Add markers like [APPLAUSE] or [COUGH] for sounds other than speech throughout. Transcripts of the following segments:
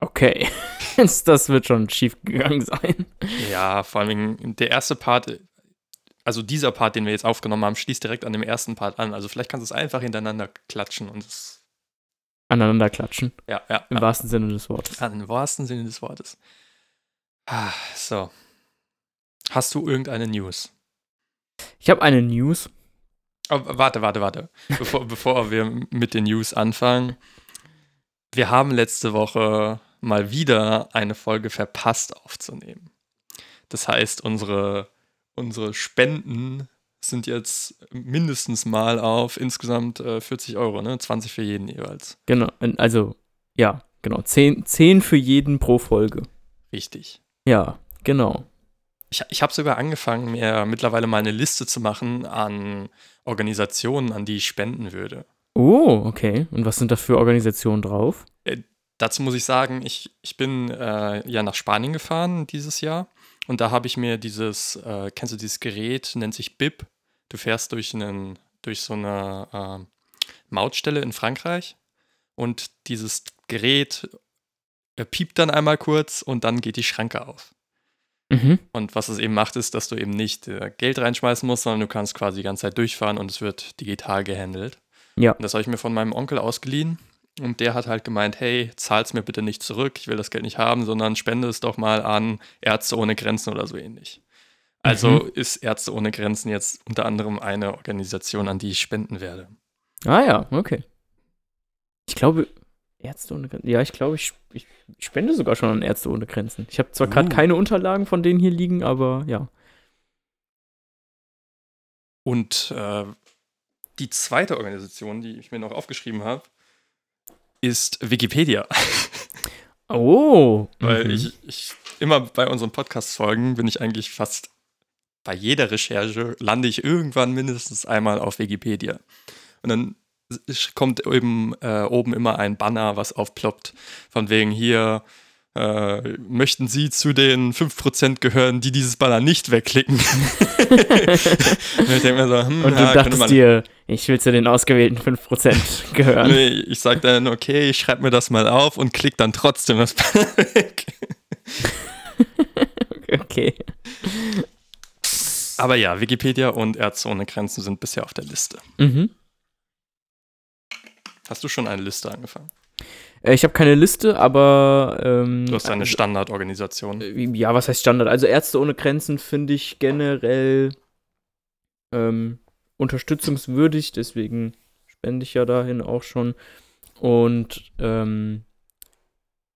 Okay. [LAUGHS] das wird schon schief gegangen sein. Ja, vor allem der erste Part, also dieser Part, den wir jetzt aufgenommen haben, schließt direkt an dem ersten Part an. Also vielleicht kannst du es einfach hintereinander klatschen und es. Aneinander klatschen. Ja, ja. Im ja. wahrsten Sinne des Wortes. An Im wahrsten Sinne des Wortes. Ah, so. Hast du irgendeine News? Ich habe eine News. Oh, warte, warte, warte. Bevor, [LAUGHS] bevor wir mit den News anfangen. Wir haben letzte Woche mal wieder eine Folge verpasst aufzunehmen. Das heißt, unsere, unsere Spenden sind jetzt mindestens mal auf insgesamt äh, 40 Euro, ne? 20 für jeden jeweils. Genau, also ja, genau. 10, 10 für jeden pro Folge. Richtig. Ja, genau. Ich, ich habe sogar angefangen, mir mittlerweile mal eine Liste zu machen an Organisationen, an die ich spenden würde. Oh, okay. Und was sind da für Organisationen drauf? Dazu muss ich sagen, ich, ich bin äh, ja nach Spanien gefahren dieses Jahr und da habe ich mir dieses, äh, kennst du dieses Gerät, nennt sich BIP. Du fährst durch, einen, durch so eine äh, Mautstelle in Frankreich und dieses Gerät äh, piept dann einmal kurz und dann geht die Schranke auf. Mhm. Und was es eben macht, ist, dass du eben nicht äh, Geld reinschmeißen musst, sondern du kannst quasi die ganze Zeit durchfahren und es wird digital gehandelt. Ja. Und das habe ich mir von meinem Onkel ausgeliehen. Und der hat halt gemeint, hey, zahl's mir bitte nicht zurück, ich will das Geld nicht haben, sondern spende es doch mal an Ärzte ohne Grenzen oder so ähnlich. Also Mhm. ist Ärzte ohne Grenzen jetzt unter anderem eine Organisation, an die ich spenden werde. Ah ja, okay. Ich glaube, Ärzte ohne Grenzen. Ja, ich glaube, ich, ich spende sogar schon an Ärzte ohne Grenzen. Ich habe zwar gerade Uh. keine Unterlagen von denen hier liegen, aber ja. Und äh, die zweite Organisation, die ich mir noch aufgeschrieben habe, ist Wikipedia. Oh. Weil mhm. ich, ich immer bei unseren Podcast-Folgen bin ich eigentlich fast bei jeder Recherche lande ich irgendwann mindestens einmal auf Wikipedia. Und dann kommt eben äh, oben immer ein Banner, was aufploppt, von wegen hier äh, möchten Sie zu den 5% gehören, die dieses Banner nicht wegklicken. Und [LAUGHS] ich denke mir so, hm, Und du ja, dachtest man, dir, ich will zu den ausgewählten 5% gehören. Nee, ich sag dann, okay, ich schreibe mir das mal auf und klick dann trotzdem das Banner weg. [LAUGHS] Okay. Aber ja, Wikipedia und Ärzte ohne Grenzen sind bisher auf der Liste. Mhm. Hast du schon eine Liste angefangen? Äh, Ich habe keine Liste, aber ähm, Du hast eine also, Standardorganisation. äh, ja, was heißt Standard? Also Ärzte ohne Grenzen finde ich generell ähm, unterstützungswürdig, deswegen spende ich ja dahin auch schon. Und ähm,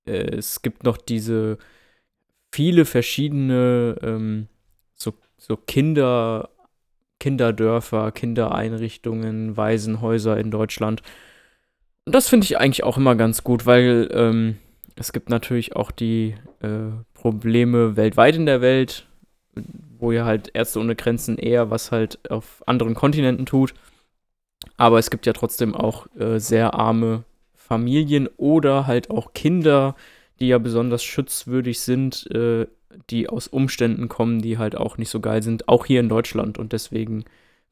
äh, es gibt noch diese viele verschiedene ähm, so, so Kinder, Kinderdörfer, Kindereinrichtungen, Waisenhäuser in Deutschland. Das finde ich eigentlich auch immer ganz gut, weil ähm, es gibt natürlich auch die äh, Probleme weltweit in der Welt, wo ja halt Ärzte ohne Grenzen eher was halt auf anderen Kontinenten tut. Aber es gibt ja trotzdem auch äh, sehr arme Familien oder halt auch Kinder, die ja besonders schutzwürdig sind, äh, die aus Umständen kommen, die halt auch nicht so geil sind, auch hier in Deutschland. Und deswegen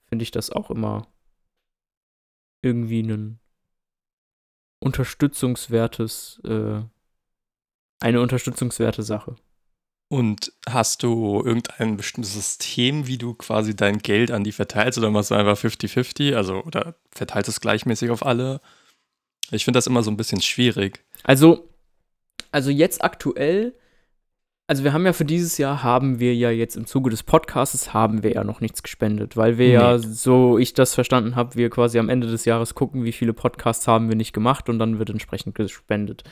finde ich das auch immer irgendwie ein unterstützungswertes, äh, eine unterstützungswerte Sache. Und hast du irgendein bestimmtes System, wie du quasi dein Geld an die verteilst oder machst du einfach 50-50? Also, oder verteilst es gleichmäßig auf alle? Ich finde das immer so ein bisschen schwierig. Also, also jetzt aktuell, also wir haben ja für dieses Jahr, haben wir ja jetzt im Zuge des Podcasts, haben wir ja noch nichts gespendet, weil wir ja, so ich das verstanden habe, wir quasi am Ende des Jahres gucken, wie viele Podcasts haben wir nicht gemacht und dann wird entsprechend gespendet.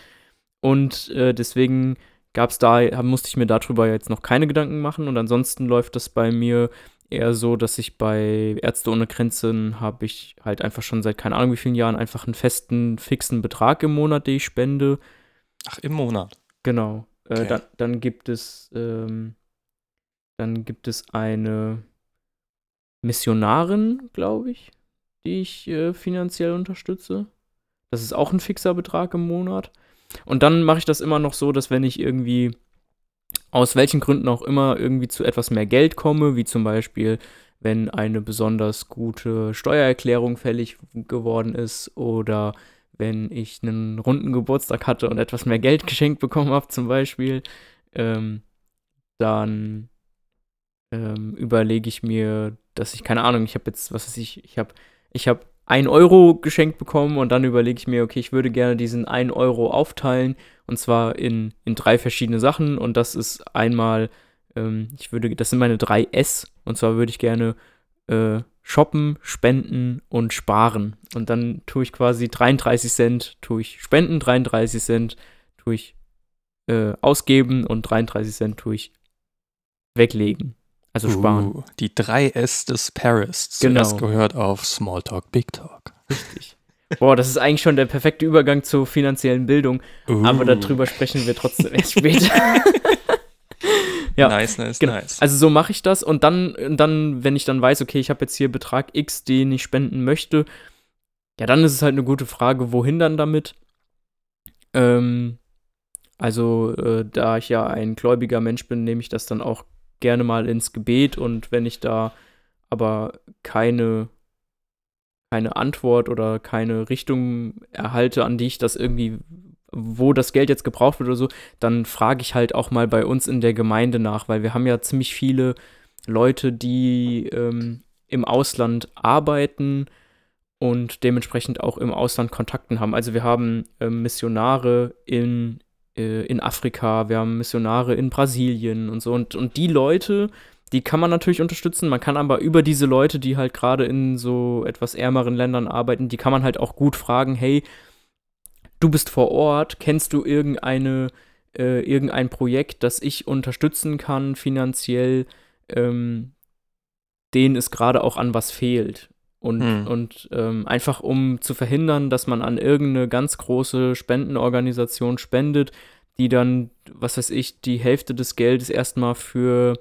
Und äh, deswegen gab es da, musste ich mir darüber jetzt noch keine Gedanken machen und ansonsten läuft das bei mir eher so, dass ich bei Ärzte ohne Grenzen habe ich halt einfach schon seit keine Ahnung wie vielen Jahren einfach einen festen, fixen Betrag im Monat, den ich spende. Ach, im Monat. Genau. Äh, Okay. dann, dann gibt es ähm, dann gibt es eine Missionarin, glaube ich, die ich äh, finanziell unterstütze. Das ist auch ein fixer Betrag im Monat. Und dann mache ich das immer noch so, dass wenn ich irgendwie aus welchen Gründen auch immer irgendwie zu etwas mehr Geld komme, wie zum Beispiel, wenn eine besonders gute Steuererklärung fällig geworden ist oder wenn ich einen runden Geburtstag hatte und etwas mehr Geld [LAUGHS] geschenkt bekommen habe, zum Beispiel, ähm, dann ähm, überlege ich mir, dass ich, keine Ahnung, ich habe jetzt, was weiß ich, ich habe ich hab 1 Euro geschenkt bekommen und dann überlege ich mir, okay, ich würde gerne diesen 1 Euro aufteilen und zwar in, in drei verschiedene Sachen und das ist einmal, ähm, ich würde, das sind meine drei S und zwar würde ich gerne äh, shoppen, spenden und sparen und dann tue ich quasi 33 Cent, tue ich spenden, 33 Cent tue ich äh, ausgeben und 33 Cent tue ich weglegen. Also sparen. Uh, die 3S des Paris. Genau. Das gehört auf Smalltalk, Big Talk. Richtig. Boah, das ist eigentlich schon der perfekte Übergang zur finanziellen Bildung. Uh. Aber darüber sprechen wir trotzdem erst später. [LAUGHS] ja. Nice, nice, genau. nice. Also so mache ich das und dann, dann, wenn ich dann weiß, okay, ich habe jetzt hier Betrag X, den ich spenden möchte, ja, dann ist es halt eine gute Frage, wohin dann damit. Ähm, also, äh, da ich ja ein gläubiger Mensch bin, nehme ich das dann auch gerne mal ins Gebet und wenn ich da aber keine, keine Antwort oder keine Richtung erhalte, an die ich das irgendwie, wo das Geld jetzt gebraucht wird oder so, dann frage ich halt auch mal bei uns in der Gemeinde nach, weil wir haben ja ziemlich viele Leute, die ähm, im Ausland arbeiten und dementsprechend auch im Ausland Kontakten haben. Also wir haben äh, Missionare in äh, in Afrika, wir haben Missionare in Brasilien und so. Und, und die Leute, die kann man natürlich unterstützen. Man kann aber über diese Leute, die halt gerade in so etwas ärmeren Ländern arbeiten, die kann man halt auch gut fragen, hey, du bist vor Ort, kennst du irgendeine, äh, irgendein Projekt, das ich unterstützen kann finanziell, ähm, denen es gerade auch an was fehlt. Und, hm. und ähm, einfach um zu verhindern, dass man an irgendeine ganz große Spendenorganisation spendet, die dann, was weiß ich, die Hälfte des Geldes erstmal für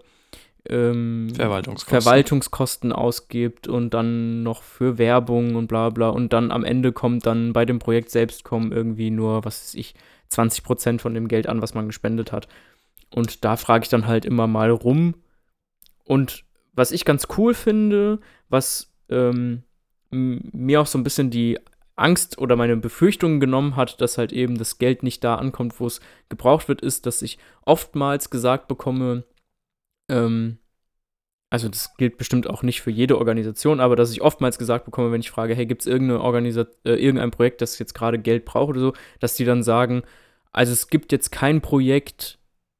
ähm, Verwaltungskosten. Verwaltungskosten ausgibt und dann noch für Werbung und bla bla. Und dann am Ende kommt dann bei dem Projekt selbst kommen irgendwie nur, was weiß ich, 20 Prozent von dem Geld an, was man gespendet hat. Und da frage ich dann halt immer mal rum. Und was ich ganz cool finde, was ähm, mir auch so ein bisschen die Angst oder meine Befürchtungen genommen hat, dass halt eben das Geld nicht da ankommt, wo es gebraucht wird, ist, dass ich oftmals gesagt bekomme, ähm, also das gilt bestimmt auch nicht für jede Organisation, aber dass ich oftmals gesagt bekomme, wenn ich frage, hey, gibt es irgendeine Organisa äh, irgendein Projekt, das jetzt gerade Geld braucht oder so, dass die dann sagen, also es gibt jetzt kein Projekt,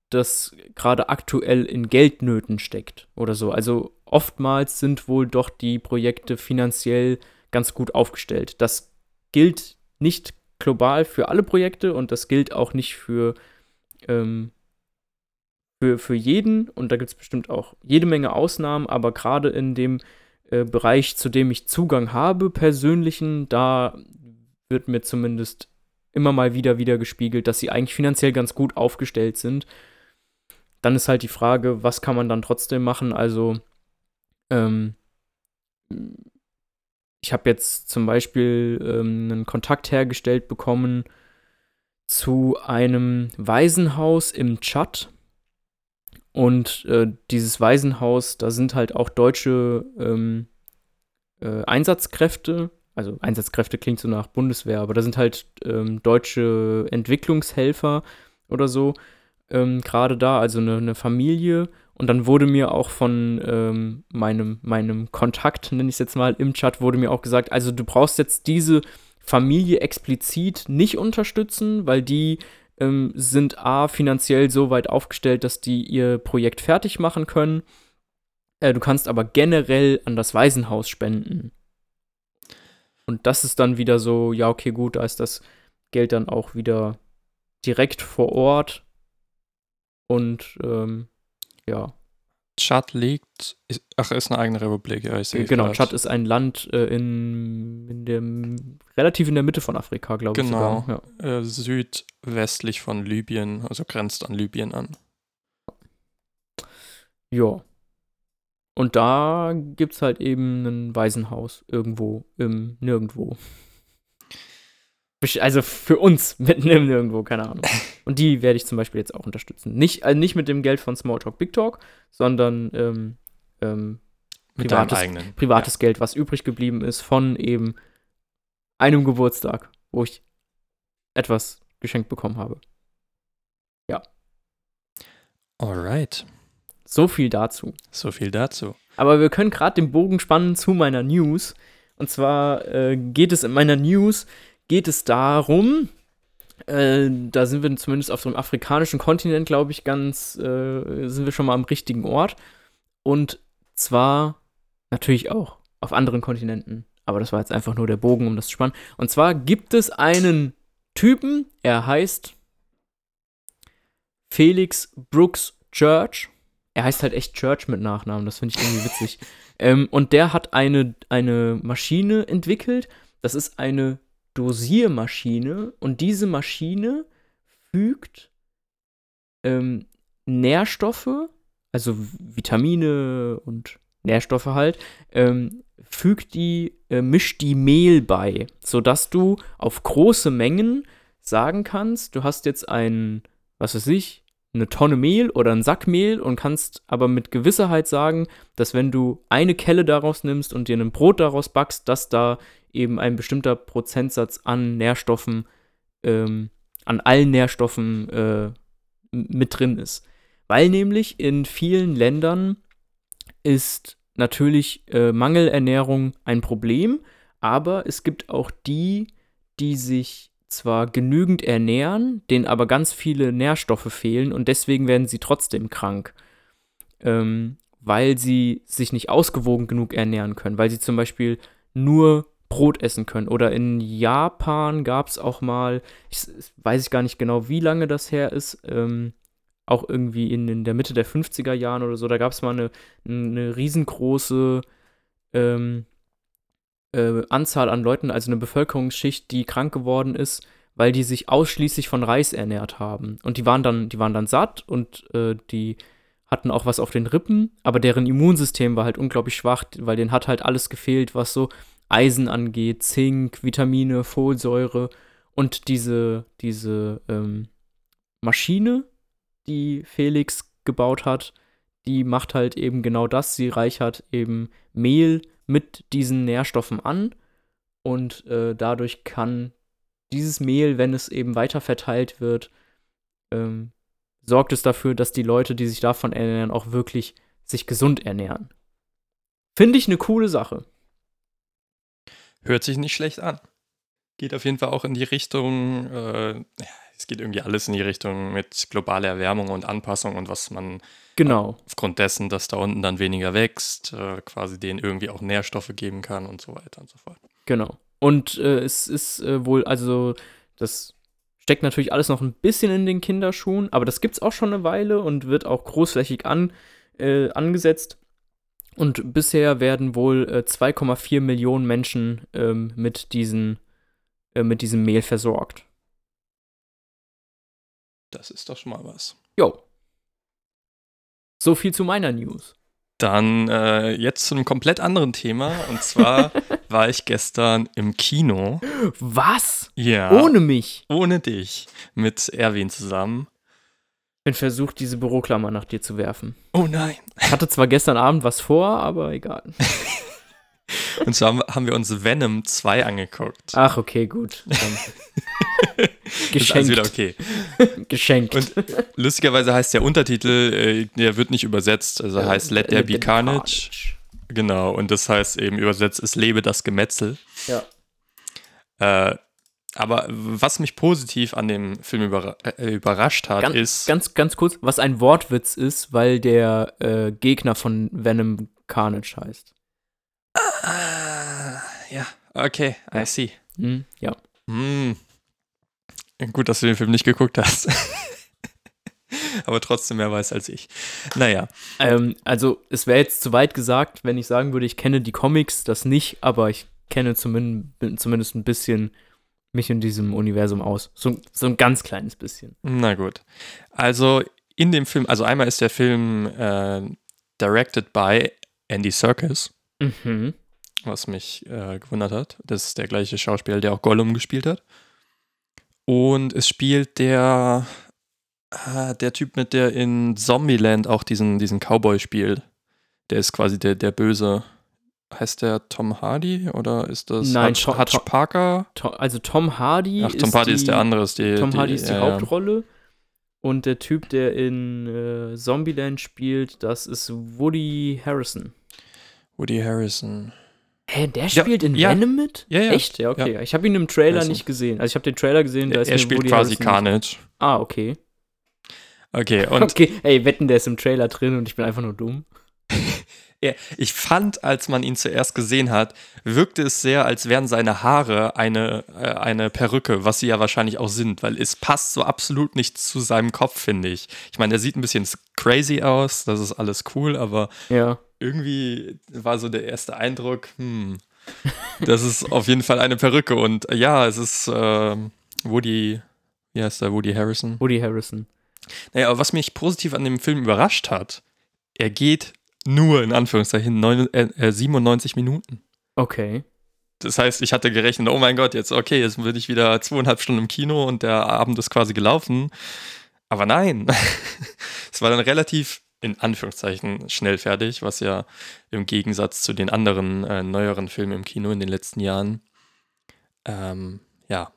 das gerade aktuell in Geldnöten steckt oder so. Also oftmals sind wohl doch die Projekte finanziell ganz gut aufgestellt. Das gilt nicht global für alle Projekte und das gilt auch nicht für, ähm, für, für jeden. Und da gibt es bestimmt auch jede Menge Ausnahmen, aber gerade in dem äh, Bereich, zu dem ich Zugang habe, persönlichen, da wird mir zumindest immer mal wieder wieder gespiegelt, dass sie eigentlich finanziell ganz gut aufgestellt sind. Dann ist halt die Frage, was kann man dann trotzdem machen? Also ähm, ich habe jetzt zum Beispiel ähm, einen Kontakt hergestellt bekommen zu einem Waisenhaus im Tschad. Und äh, dieses Waisenhaus, da sind halt auch deutsche ähm, äh, Einsatzkräfte. Also Einsatzkräfte klingt so nach Bundeswehr, aber da sind halt ähm, deutsche Entwicklungshelfer oder so ähm, gerade da, also eine, eine Familie. Und dann wurde mir auch von ähm, meinem, meinem Kontakt, nenne ich es jetzt mal, im Chat, wurde mir auch gesagt, also du brauchst jetzt diese Familie explizit nicht unterstützen, weil die ähm, sind A, finanziell so weit aufgestellt, dass die ihr Projekt fertig machen können. Äh, du kannst aber generell an das Waisenhaus spenden. Und das ist dann wieder so, ja, okay, gut, da ist das Geld dann auch wieder direkt vor Ort. Und ähm, ja. Tschad liegt, ist, ach, ist eine eigene Republik, ja, ich sehe Genau, Tschad ist ein Land äh, in, in dem, relativ in der Mitte von Afrika, glaube genau, ich. Genau, ja. äh, südwestlich von Libyen, also grenzt an Libyen an. Ja. Und da gibt es halt eben ein Waisenhaus irgendwo im Nirgendwo. Also für uns [LAUGHS] mitten im Nirgendwo, keine Ahnung. [LAUGHS] Und die werde ich zum Beispiel jetzt auch unterstützen. Nicht, also nicht mit dem Geld von Smalltalk Big Talk, sondern ähm, ähm, privates, privates ja. Geld, was übrig geblieben ist von eben einem Geburtstag, wo ich etwas geschenkt bekommen habe. Alright. So viel dazu. So viel dazu. Aber wir können gerade den Bogen spannen zu meiner News. Und zwar äh, geht es in meiner News, geht es darum, äh, da sind wir zumindest auf dem afrikanischen Kontinent, glaube ich, ganz, äh, sind wir schon mal am richtigen Ort. Und zwar natürlich auch auf anderen Kontinenten. Aber das war jetzt einfach nur der Bogen, um das zu spannen. Und zwar gibt es einen Typen, er heißt Felix Brooks Church. Er heißt halt echt Church mit Nachnamen, das finde ich irgendwie witzig. [LAUGHS] ähm, und der hat eine, eine Maschine entwickelt. Das ist eine Dosiermaschine. Und diese Maschine fügt ähm, Nährstoffe, also Vitamine und Nährstoffe halt, ähm, fügt die, äh, mischt die Mehl bei, sodass du auf große Mengen sagen kannst, du hast jetzt ein, was weiß ich, eine Tonne Mehl oder einen Sack Mehl und kannst aber mit Gewissheit sagen, dass wenn du eine Kelle daraus nimmst und dir ein Brot daraus backst, dass da eben ein bestimmter Prozentsatz an Nährstoffen, ähm, an allen Nährstoffen äh, mit drin ist. Weil nämlich in vielen Ländern ist natürlich äh, Mangelernährung ein Problem, aber es gibt auch die, die sich zwar genügend ernähren, denen aber ganz viele Nährstoffe fehlen und deswegen werden sie trotzdem krank, ähm, weil sie sich nicht ausgewogen genug ernähren können, weil sie zum Beispiel nur Brot essen können. Oder in Japan gab es auch mal, ich, weiß ich gar nicht genau, wie lange das her ist, ähm, auch irgendwie in, in, der Mitte der 50er Jahren oder so, da gab es mal eine, eine riesengroße ähm, äh, Anzahl an Leuten, also eine Bevölkerungsschicht, die krank geworden ist, weil die sich ausschließlich von Reis ernährt haben. Und die waren dann, die waren dann satt und äh, die hatten auch was auf den Rippen, aber deren Immunsystem war halt unglaublich schwach, weil denen hat halt alles gefehlt, was so Eisen angeht, Zink, Vitamine, Folsäure und diese, diese ähm, Maschine, die Felix gebaut hat, die macht halt eben genau das. Sie reichert eben Mehl mit diesen Nährstoffen an und äh, dadurch kann dieses Mehl, wenn es eben weiter verteilt wird, ähm, sorgt es dafür, dass die Leute, die sich davon ernähren, auch wirklich sich gesund ernähren. Finde ich eine coole Sache. Hört sich nicht schlecht an. Geht auf jeden Fall auch in die Richtung, äh, es geht irgendwie alles in die Richtung mit globaler Erwärmung und Anpassung und was man Genau. Aufgrund dessen, dass da unten dann weniger wächst, äh, quasi denen irgendwie auch Nährstoffe geben kann und so weiter und so fort. Genau. Und äh, es ist äh, wohl, also das steckt natürlich alles noch ein bisschen in den Kinderschuhen, aber das gibt es auch schon eine Weile und wird auch großflächig an, äh, angesetzt. Und bisher werden wohl 2,4 äh, Millionen Menschen ähm, mit, diesen, äh, mit diesem Mehl versorgt. Das ist doch schon mal was. Jo, so viel zu meiner News. Dann äh, jetzt zu einem komplett anderen Thema. Und zwar [LAUGHS] war ich gestern im Kino. Was? Ja. Ohne mich? Ohne dich. Mit Erwin zusammen. Ich bin versucht, diese Büroklammer nach dir zu werfen. Oh nein. Ich hatte zwar gestern Abend was vor, aber egal. [LAUGHS] Und zwar haben wir uns Venom 2 angeguckt. Ach, okay, gut. [LAUGHS] Geschenkt. Ist wieder okay. [LAUGHS] Geschenkt. Und lustigerweise heißt der Untertitel, äh, der wird nicht übersetzt, also ja, heißt Let There Be Carnage. Carnage. Genau, und das heißt eben übersetzt, es lebe das Gemetzel. Ja. Äh, aber was mich positiv an dem Film überra äh, überrascht hat, ganz, ist. Ganz, ganz kurz, was ein Wortwitz ist, weil der äh, Gegner von Venom Carnage heißt. Ah, ja, okay, I see. Hm, ja. Hm. Gut, dass du den Film nicht geguckt hast. [LAUGHS] Aber trotzdem mehr weiß als ich. Naja. Ähm, also, es wäre jetzt zu weit gesagt, wenn ich sagen würde, ich kenne die Comics, das nicht, aber ich kenne zumindest, zumindest ein bisschen mich in diesem Universum aus. So, so ein ganz kleines bisschen. Na gut. Also, in dem Film, also einmal ist der Film äh, directed by Andy Serkis. Mhm. Was mich äh, gewundert hat. Das ist der gleiche Schauspieler, der auch Gollum gespielt hat. Und es spielt der, äh, der Typ mit, der in Zombieland auch diesen, diesen Cowboy spielt. Der ist quasi der, der Böse heißt der Tom Hardy oder ist das Nein, Hutch, Tom- Hutch Tom- Parker? To also Tom Hardy Ach, Tom Hardy die, ist der andere. Ist die, Tom die, Hardy ist die ja, ja. Hauptrolle. Und der Typ, der in äh, Zombieland spielt, das ist Woody Harrison. Woody Harrison. Hä, der Ja, spielt in ja. Venom mit? Ja, ja. Echt? Ja, okay. Ich habe ihn im Trailer Harrison. nicht gesehen. Also ich habe den Trailer gesehen, da ist er spielt Woody quasi Harrison Carnage. Ah, okay. Okay, [LAUGHS] und okay, ey, wetten, der ist im Trailer drin und ich bin einfach nur dumm. Er, ich fand, als man ihn zuerst gesehen hat, wirkte es sehr, als wären seine Haare eine, äh, eine Perücke, was sie ja wahrscheinlich auch sind, weil es passt so absolut nicht zu seinem Kopf, finde ich. Ich meine, er sieht ein bisschen crazy aus, das ist alles cool, aber Ja. irgendwie war so der erste Eindruck, hm, das ist auf jeden Fall eine Perücke und äh, ja, es ist ähm, Woody, wie heißt der, Woody Harrison? Woody Harrison. Naja, aber was mich positiv an dem Film überrascht hat, er geht nur in Anführungszeichen neun, äh, äh, 97 Minuten. Okay. Das heißt, ich hatte gerechnet, oh mein Gott, jetzt okay, jetzt bin ich wieder zweieinhalb Stunden im Kino und der Abend ist quasi gelaufen. Aber nein, [LAUGHS] es war dann relativ in Anführungszeichen schnell fertig, was ja im Gegensatz zu den anderen äh, neueren Filmen im Kino in den letzten Jahren ähm, ja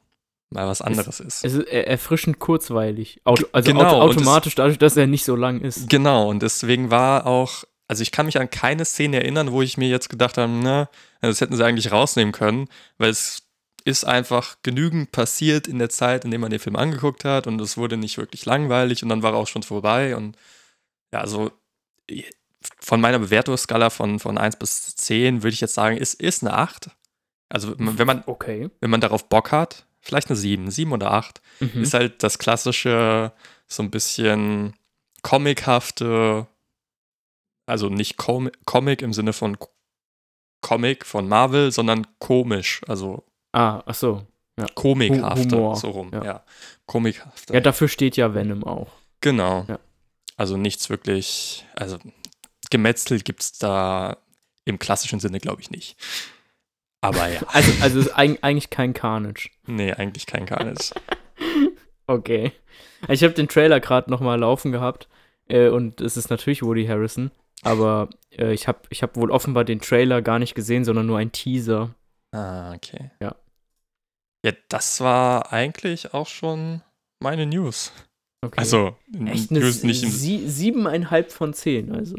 mal was anderes ist. Es ist er- erfrischend kurzweilig. Auto, also Genau, auto, und es- automatisch dadurch, dass er nicht so lang ist. Genau, und deswegen war auch, also ich kann mich an keine Szene erinnern, wo ich mir jetzt gedacht habe, na, das hätten sie eigentlich rausnehmen können, weil es ist einfach genügend passiert in der Zeit, in der man den Film angeguckt hat und es wurde nicht wirklich langweilig und dann war er auch schon vorbei und ja, also von meiner Bewertungsskala von, von 1 bis 10 würde ich jetzt sagen, es ist eine 8. Also wenn man, Okay. wenn man darauf Bock hat, vielleicht eine 7, 7 oder 8. Mhm. Ist halt das klassische, so ein bisschen comichafte, also nicht Com Comic im Sinne von Comic von Marvel, sondern komisch, also ah, ach so. komikhafte, Humor, so rum, ja. ja. Komikhafte. Ja, dafür steht ja Venom auch. genau. Ja. Also nichts wirklich, also gemetzelt gibt es da im klassischen Sinne, glaube ich, nicht. Aber ja, [LAUGHS] Also, also ist eig eigentlich kein Carnage. nee, eigentlich kein Carnage. [LAUGHS] Okay. Ich habe den Trailer gerade noch mal laufen gehabt äh, und es ist natürlich Woody Harrison, aber äh, ich habe ich hab wohl offenbar den Trailer gar nicht gesehen, sondern nur ein Teaser. Ah, okay. Ja. Ja, das war eigentlich auch schon meine News. Okay. Also, Echt eine News nicht sie siebeneinhalb von zehn, also.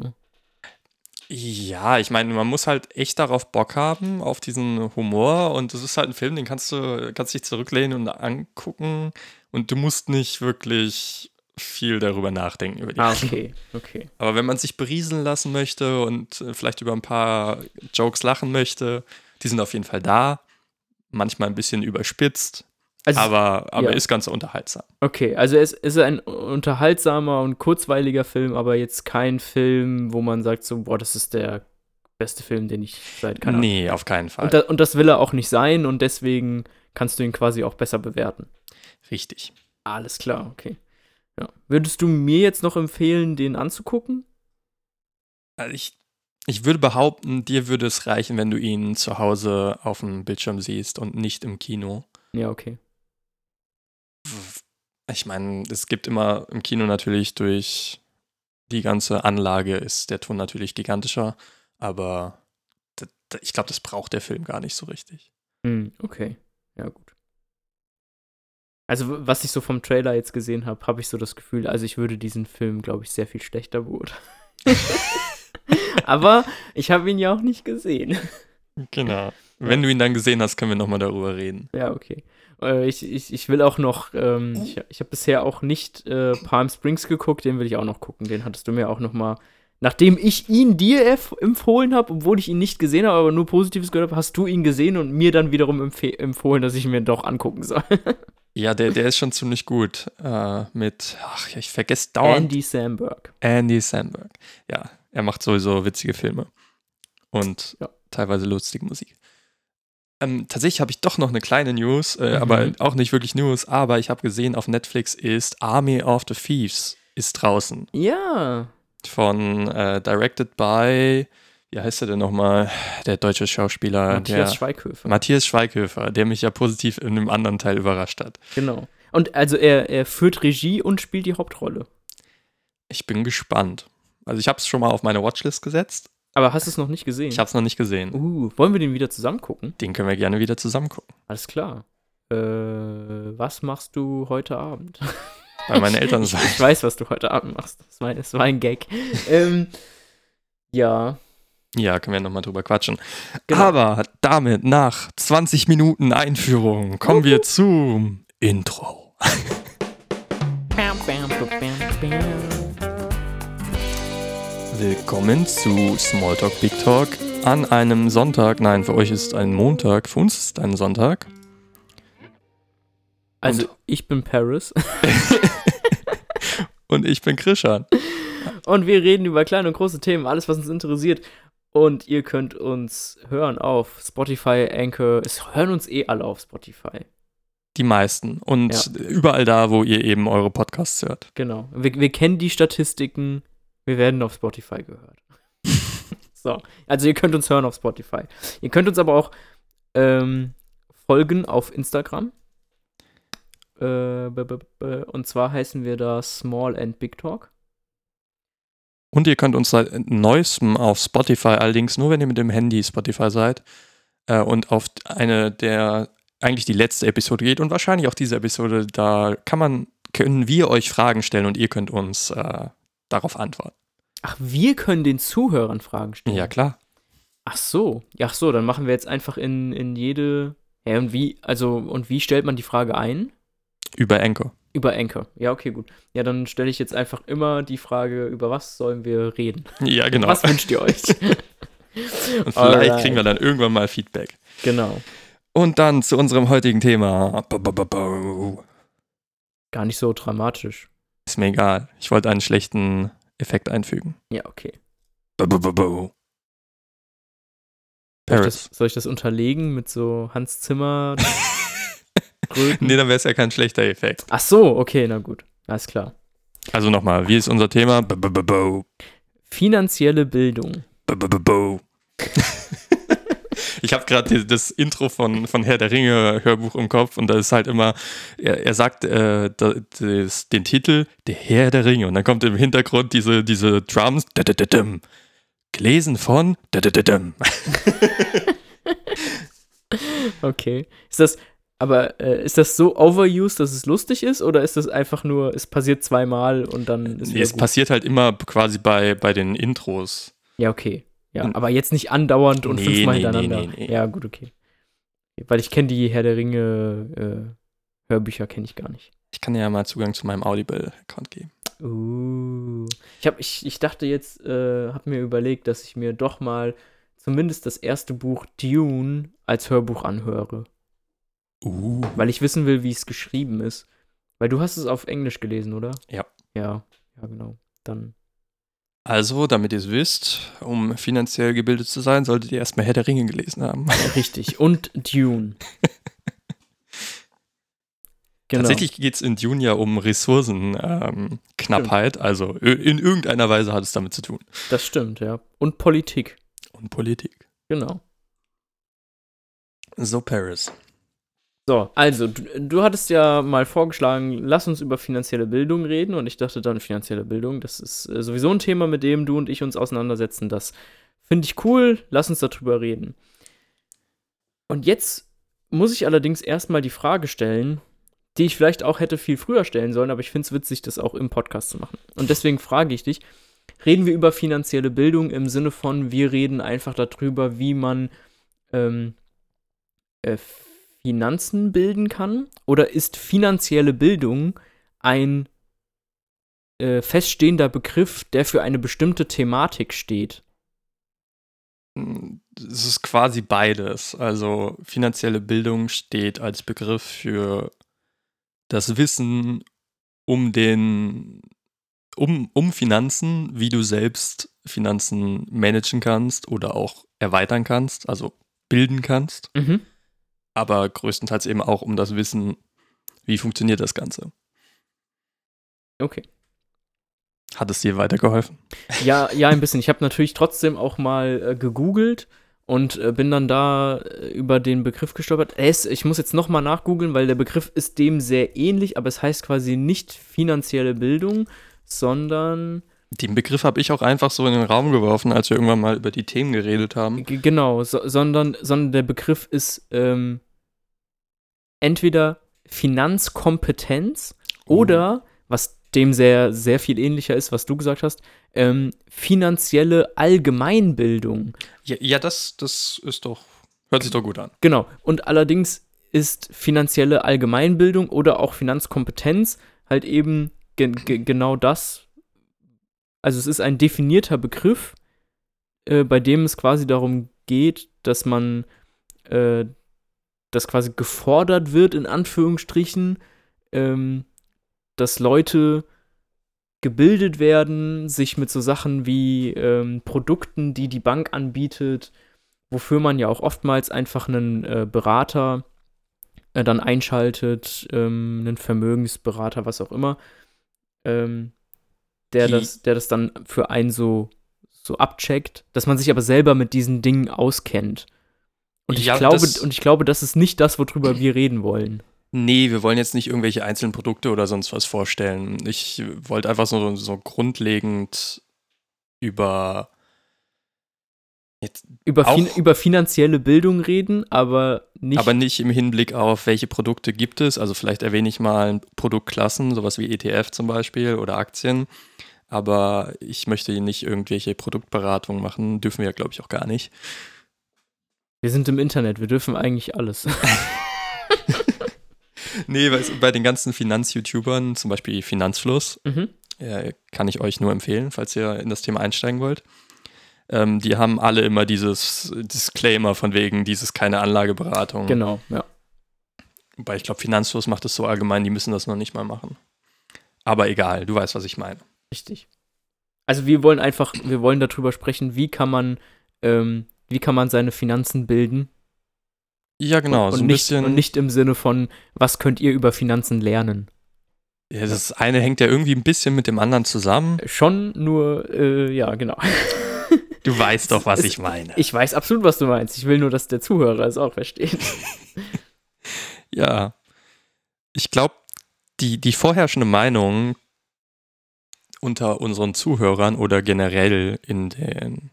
Ja, ich meine, man muss halt echt darauf Bock haben, auf diesen Humor. Und das ist halt ein Film, den kannst du, kannst dich zurücklehnen und angucken. Und du musst nicht wirklich viel darüber nachdenken. Über die Ah, okay, okay. Aber wenn man sich berieseln lassen möchte und äh, vielleicht über ein paar Jokes lachen möchte, die sind auf jeden Fall da. Manchmal ein bisschen überspitzt, Also, aber, aber ja. ist ganz unterhaltsam. okay, also es ist ein unterhaltsamer und kurzweiliger Film, aber jetzt kein Film, wo man sagt so, boah, das ist der beste Film, den ich seit Ahnung. Nee, auf keinen Fall. Und, da, und das will er auch nicht sein und deswegen kannst du ihn quasi auch besser bewerten. Richtig. Alles klar, okay. Ja. Würdest du mir jetzt noch empfehlen, den anzugucken? Also ich, ich würde behaupten, dir würde es reichen, wenn du ihn zu Hause auf dem Bildschirm siehst und nicht im Kino. Ja, okay. Ich meine, es gibt immer im Kino natürlich durch die ganze Anlage ist der Ton natürlich gigantischer, aber ich glaube, das braucht der Film gar nicht so richtig. Hm, okay. Ja, gut. Also, was ich so vom Trailer jetzt gesehen habe, habe ich so das Gefühl, also ich würde diesen Film, glaube ich, sehr viel schlechter beurteilen. [LAUGHS] Aber ich habe ihn ja auch nicht gesehen. Genau. Wenn du ihn dann gesehen hast, können wir nochmal darüber reden. Ja, okay. Äh, ich, ich, ich will auch noch, ähm, ich, ich habe bisher auch nicht äh, Palm Springs geguckt, den will ich auch noch gucken. Den hattest du mir auch noch mal, nachdem ich ihn dir empfohlen habe, obwohl ich ihn nicht gesehen habe, aber nur Positives gehört habe, hast du ihn gesehen und mir dann wiederum empfohlen, dass ich ihn mir doch angucken soll. [LAUGHS] Ja, der, der ist schon ziemlich gut. Äh, mit, ach, ich vergesse dauernd. Andy Samberg. Andy Samberg. Ja, er macht sowieso witzige Filme. Und Ja. teilweise lustige Musik. Ähm, tatsächlich habe ich doch noch eine kleine News, äh, Mhm. aber auch nicht wirklich News, aber ich habe gesehen, auf Netflix ist Army of the Thieves ist draußen. Ja. Von äh, Directed by, wie heißt er denn nochmal? Der deutsche Schauspieler. Matthias der, Schweighöfer. Matthias Schweighöfer, der mich ja positiv in einem anderen Teil überrascht hat. genau. Und also er, er führt Regie und spielt die Hauptrolle. Ich bin gespannt. Also ich habe es schon mal auf meine Watchlist gesetzt, Aber hast du es noch nicht gesehen? Ich habe es noch nicht gesehen. Uh, wollen wir den wieder zusammen gucken? Den können wir gerne wieder zusammen gucken. Alles klar. Äh, was machst du heute Abend? [LAUGHS] Bei meinen Eltern sein. ich weiß, was du heute Abend machst. Das war, das war ein Gag. ähm, ja, Ja, können wir nochmal drüber quatschen. Genau. Aber damit nach 20 Minuten Einführung kommen wir zum Intro. Willkommen zu Smalltalk Big Talk an einem Sonntag. Nein, für euch ist ein Montag, für uns ist ein Sonntag. Also, Und- ich bin Paris [LAUGHS] Und ich bin Krishan. und wir reden über kleine und große Themen, alles, was uns interessiert. Und ihr könnt uns hören auf Spotify, Anchor. Es hören uns eh alle auf Spotify. Die meisten. Und überall da, wo ihr eben eure Podcasts hört. Genau. Wir, wir kennen die Statistiken. Wir werden auf Spotify gehört. [LAUGHS] so. Also, ihr könnt uns hören auf Spotify. Ihr könnt uns aber auch ähm, folgen auf Instagram. Äh, und zwar heißen wir da Small and Big Talk. Und ihr könnt uns seit neuestem auf Spotify, allerdings nur wenn ihr mit dem Handy Spotify seid äh, und auf eine der eigentlich die letzte Episode geht und wahrscheinlich auch diese Episode, da kann man, können wir euch Fragen stellen und ihr könnt uns äh, darauf antworten. Ach, wir können den Zuhörern Fragen stellen. Ja, klar. Ach so. Ja, ach so, dann machen wir jetzt einfach in, in jede. Ja, und wie, also, und wie stellt man die Frage ein? Über Anchor. Über Anchor. Ja, okay, gut. Ja, dann stelle ich jetzt einfach immer die Frage, über was sollen wir reden? Ja, genau. Was wünscht ihr euch? [LAUGHS] Und vielleicht Alright. kriegen wir dann irgendwann mal Feedback. genau. Und dann zu unserem heutigen Thema. Gar nicht so dramatisch. Ist mir egal. Ich wollte einen schlechten Effekt einfügen. Ja, okay. Soll ich, Paris. das, soll ich das unterlegen mit so Hans Zimmer? [LAUGHS] Kröten? Nee, dann wäre es ja kein schlechter Effekt. Ach so, okay, na gut. Alles klar. Also nochmal, wie ist unser Thema? Bo- bo- bo- bo. Finanzielle Bildung. Bo- bo- bo- bo. Ich habe gerade das Intro von, von Herr der Ringe Hörbuch im Kopf und da ist halt immer, er, er sagt äh, da, das, den Titel Der Herr der Ringe und dann kommt im Hintergrund diese, diese Drums, da, da, da, gelesen von. [LAUGHS] Okay. Ist das, aber äh, ist das so overused, dass es lustig ist? Oder ist das einfach nur, es passiert zweimal und dann ist Nee, es gut? passiert halt immer quasi bei, bei den Intros. Ja, okay. Ja, Und- aber jetzt nicht andauernd und Nee, fünfmal nee, hintereinander. Ja, gut, okay. Weil ich kenne die Herr der Ringe äh, Hörbücher kenne ich gar nicht. Ich kann dir ja mal Zugang zu meinem Audible-Account geben. Uh. Ich, hab, ich, ich dachte jetzt, äh, habe mir überlegt, dass ich mir doch mal zumindest das erste Buch Dune als Hörbuch anhöre. Uh. Weil ich wissen will, wie es geschrieben ist. Weil du hast es auf Englisch gelesen, oder? Ja. Ja, ja, genau. Dann. Also, damit ihr es wisst, um finanziell gebildet zu sein, solltet ihr erstmal Herr der Ringe gelesen haben. Richtig. Und Dune. [LAUGHS] Genau. Tatsächlich geht es in Dune ja um Ressourcenknappheit. Ähm, also in irgendeiner Weise hat es damit zu tun. Das stimmt, ja. Und Politik. Und Politik. Genau. So, Paris. So, also, du, du hattest ja mal vorgeschlagen, lass uns über finanzielle Bildung reden. Und ich dachte dann, finanzielle Bildung, das ist äh, sowieso ein Thema, mit dem du und ich uns auseinandersetzen. Das finde ich cool, lass uns darüber reden. Und jetzt muss ich allerdings erstmal die Frage stellen, die ich vielleicht auch hätte viel früher stellen sollen, aber ich finde es witzig, das auch im Podcast zu machen. Und deswegen frage ich dich, reden wir über finanzielle Bildung im Sinne von, wir reden einfach darüber, wie man ähm, äh, Finanzen bilden kann? Oder ist finanzielle Bildung ein äh, feststehender Begriff, der für eine bestimmte Thematik steht? Es ist quasi beides. Also finanzielle Bildung steht als Begriff für das Wissen um den um, um Finanzen, wie du selbst Finanzen managen kannst oder auch erweitern kannst, also bilden kannst, Mhm. Aber größtenteils eben auch um das Wissen, wie funktioniert das Ganze. Okay. Hat es dir weitergeholfen? Ja, ja, ein bisschen. Ich habe natürlich trotzdem auch mal äh, gegoogelt und äh, bin dann da äh, über den Begriff gestolpert. Es, ich muss jetzt nochmal nachgoogeln, weil der Begriff ist dem sehr ähnlich, aber es heißt quasi nicht finanzielle Bildung, sondern Den Begriff habe ich auch einfach so in den Raum geworfen, als wir irgendwann mal über die Themen geredet haben. Genau, so, sondern, sondern der Begriff ist ähm, entweder Finanzkompetenz Oh. oder, was dem sehr, sehr viel ähnlicher ist, was du gesagt hast, ähm, finanzielle Allgemeinbildung. Ja, ja das, das ist doch, hört sich doch gut an. Genau. Und allerdings ist finanzielle Allgemeinbildung oder auch Finanzkompetenz halt eben ge ge genau das. Also es ist ein definierter Begriff, äh, bei dem es quasi darum geht, dass man äh, dass quasi gefordert wird, in Anführungsstrichen, ähm, dass Leute gebildet werden, sich mit so Sachen wie ähm, Produkten, die die Bank anbietet, wofür man ja auch oftmals einfach einen äh, Berater äh, dann einschaltet, ähm, einen Vermögensberater, was auch immer, ähm, der, Die- das, der das dann für einen so, so abcheckt, dass man sich aber selber mit diesen Dingen auskennt. Und ich, Ja, glaube, das- und ich glaube, das ist nicht das, worüber wir reden wollen. Nee, wir wollen jetzt nicht irgendwelche einzelnen Produkte oder sonst was vorstellen. Ich wollte einfach so, so grundlegend über. Über, fin Auch- über finanzielle Bildung reden, aber nicht. aber nicht im Hinblick auf, welche Produkte gibt es. Also vielleicht erwähne ich mal Produktklassen, sowas wie ETF zum Beispiel oder Aktien. Aber ich möchte hier nicht irgendwelche Produktberatungen machen. Dürfen wir ja, glaube ich, auch gar nicht. Wir sind im Internet, wir dürfen eigentlich alles. [LAUGHS] Nee, weil bei den ganzen Finanz-YouTubern, zum Beispiel Finanzfluss, mhm. äh, kann ich euch nur empfehlen, falls ihr in das Thema einsteigen wollt. Ähm, die haben alle immer dieses Disclaimer von wegen, dieses keine Anlageberatung. Genau, ja. Wobei ich glaube, Finanzfluss macht es so allgemein, die müssen das noch nicht mal machen. Aber egal, du weißt, was ich meine. Richtig. Also wir wollen einfach, wir wollen darüber sprechen, wie kann man, ähm, wie kann man seine Finanzen bilden. Ja, genau, und, so und, ein nicht, und nicht im Sinne von, was könnt ihr über Finanzen lernen. ja, das eine hängt ja irgendwie ein bisschen mit dem anderen zusammen. Schon nur, äh, ja, genau. [LAUGHS] Du weißt doch, was Es- ich meine. Ich weiß absolut, was du meinst. Ich will nur, dass der Zuhörer es auch versteht. [LAUGHS] Ja. Ich glaube, die, die vorherrschende Meinung unter unseren Zuhörern oder generell in den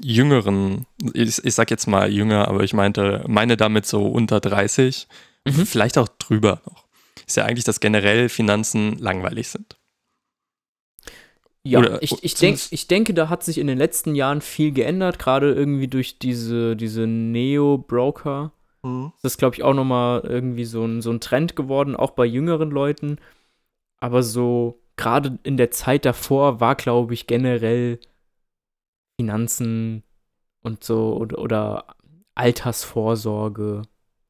jüngeren, ich, ich sag jetzt mal jünger, aber ich meinte, meine damit so unter 30, Mhm. vielleicht auch drüber noch, ist ja eigentlich, dass generell Finanzen langweilig sind. Ja, Oder- ich, ich, denk, ich denke, da hat sich in den letzten Jahren viel geändert, gerade irgendwie durch diese, diese Neo-Broker. Das ist, glaube ich, auch nochmal irgendwie so ein, so ein Trend geworden, auch bei jüngeren Leuten. Aber so, gerade in der Zeit davor war, glaube ich, generell Finanzen und so oder, oder Altersvorsorge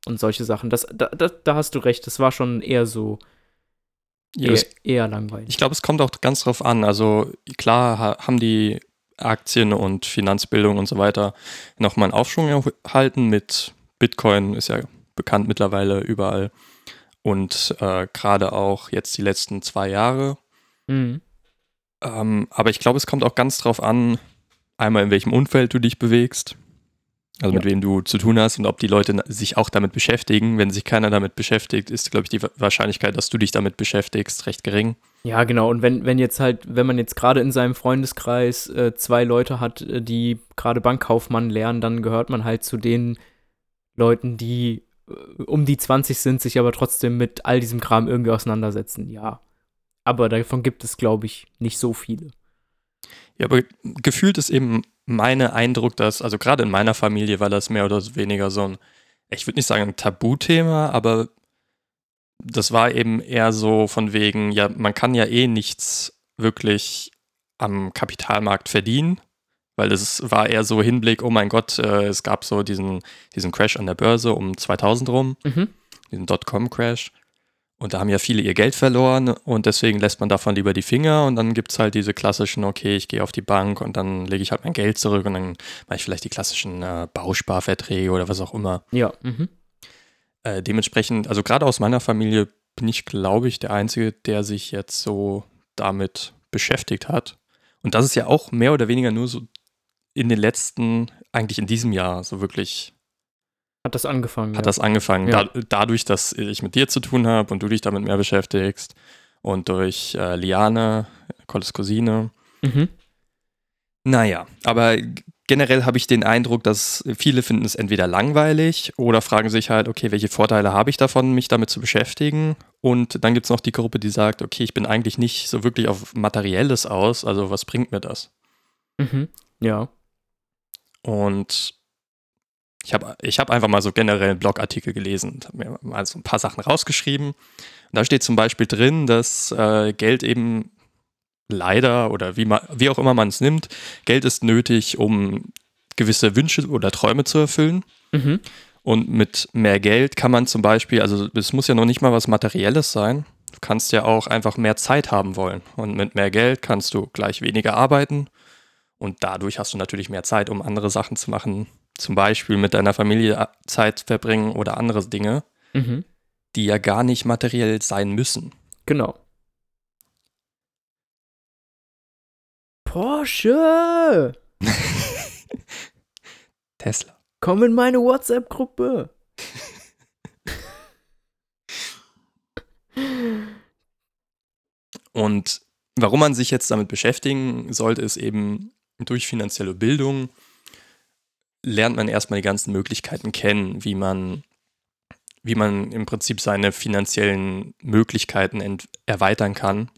und solche Sachen. Das, da, da, da hast du recht, das war schon eher so, Ja, eher, eher langweilig. ich glaube, es kommt auch ganz drauf an. Also klar ha, haben die Aktien und Finanzbildung und so weiter nochmal einen Aufschwung erhalten mit Bitcoin, ist ja bekannt mittlerweile überall. Und äh, gerade auch jetzt die letzten zwei Jahre. Mhm. Ähm, aber ich glaube, es kommt auch ganz drauf an, einmal in welchem Umfeld du dich bewegst, also mit Ja. wem du zu tun hast und ob die Leute sich auch damit beschäftigen. Wenn sich keiner damit beschäftigt, ist, glaube ich, die Wa- Wahrscheinlichkeit, dass du dich damit beschäftigst, recht gering. Ja, genau. Und wenn, wenn jetzt halt, wenn man jetzt gerade in seinem Freundeskreis äh, zwei Leute hat, äh, die gerade Bankkaufmann lernen, dann gehört man halt zu den Leuten, die äh, um die 20 sind, sich aber trotzdem mit all diesem Kram irgendwie auseinandersetzen. Ja. Aber davon gibt es, glaube ich, nicht so viele. Ja, aber gefühlt ist eben mein Eindruck, dass, also gerade in meiner Familie war das mehr oder weniger so ein, ich würde nicht sagen ein Tabuthema, aber das war eben eher so von wegen, ja, man kann ja eh nichts wirklich am Kapitalmarkt verdienen, weil es war eher so Hinblick, oh mein Gott, äh, es gab so diesen, diesen Crash an der Börse um 2000 rum, Mhm. diesen Dotcom-Crash. Und da haben ja viele ihr Geld verloren und deswegen lässt man davon lieber die Finger und dann gibt es halt diese klassischen, okay, ich gehe auf die Bank und dann lege ich halt mein Geld zurück und dann mache ich vielleicht die klassischen äh, Bausparverträge oder was auch immer. Ja. Mhm. Äh, dementsprechend, also gerade aus meiner Familie bin ich, glaube ich, der Einzige, der sich jetzt so damit beschäftigt hat. Und das ist ja auch mehr oder weniger nur so in den letzten, eigentlich in diesem Jahr so wirklich Hat das angefangen. hat ja. das angefangen. Ja. Da, dadurch, dass ich mit dir zu tun habe und du dich damit mehr beschäftigst und durch äh, Liane, Colles Cousine, Mhm. Naja, aber generell habe ich den Eindruck, dass viele finden es entweder langweilig oder fragen sich halt, okay, welche Vorteile habe ich davon, mich damit zu beschäftigen? Und dann gibt es noch die Gruppe, die sagt, okay, ich bin eigentlich nicht so wirklich auf Materielles aus, also was bringt mir das? Mhm. Ja. Und ich habe ich hab einfach mal so generell einen Blogartikel gelesen und habe mir mal so ein paar Sachen rausgeschrieben. Und da steht zum Beispiel drin, dass äh, Geld eben leider oder wie, man, wie auch immer man es nimmt, Geld ist nötig, um gewisse Wünsche oder Träume zu erfüllen. Mhm. Und mit mehr Geld kann man zum Beispiel, also es muss ja noch nicht mal was Materielles sein. Du kannst ja auch einfach mehr Zeit haben wollen. Und mit mehr Geld kannst du gleich weniger arbeiten. Und dadurch hast du natürlich mehr Zeit, um andere Sachen zu machen. Zum Beispiel mit deiner Familie Zeit verbringen oder andere Dinge, Mhm. die ja gar nicht materiell sein müssen. Genau. Porsche! [LAUGHS] Tesla. Komm in meine WhatsApp-Gruppe. Und warum man sich jetzt damit beschäftigen sollte, ist eben durch finanzielle Bildung lernt man erstmal die ganzen Möglichkeiten kennen, wie man, wie man im Prinzip seine finanziellen Möglichkeiten erweitern kann,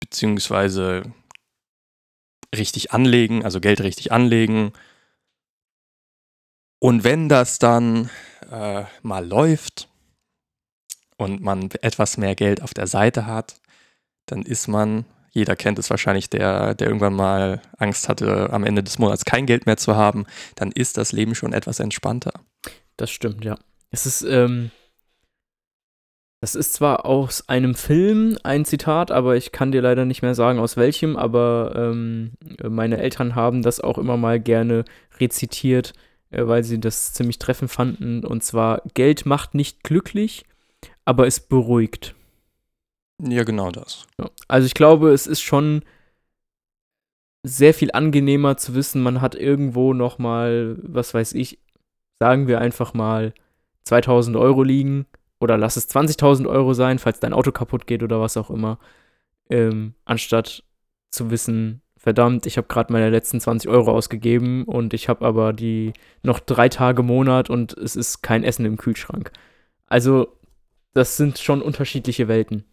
beziehungsweise richtig anlegen, also Geld richtig anlegen. Und wenn das dann äh, mal läuft und man etwas mehr Geld auf der Seite hat, dann ist man, jeder kennt es wahrscheinlich, der, der irgendwann mal Angst hatte, am Ende des Monats kein Geld mehr zu haben, dann ist das Leben schon etwas entspannter. Das stimmt, ja. Es ist, ähm, das ist zwar aus einem Film ein Zitat, aber ich kann dir leider nicht mehr sagen, aus welchem, aber ähm, meine Eltern haben das auch immer mal gerne rezitiert, äh, weil sie das ziemlich treffend fanden. Und zwar, Geld macht nicht glücklich, aber es beruhigt. Ja, genau das. Also ich glaube, es ist schon sehr viel angenehmer zu wissen, man hat irgendwo noch mal, was weiß ich, sagen wir einfach mal 2000 Euro liegen oder lass es 20.000 Euro sein, falls dein Auto kaputt geht oder was auch immer, ähm, anstatt zu wissen, verdammt, ich habe gerade meine letzten 20 Euro ausgegeben und ich habe aber die noch drei Tage Monat und es ist kein Essen im Kühlschrank. Also das sind schon unterschiedliche Welten.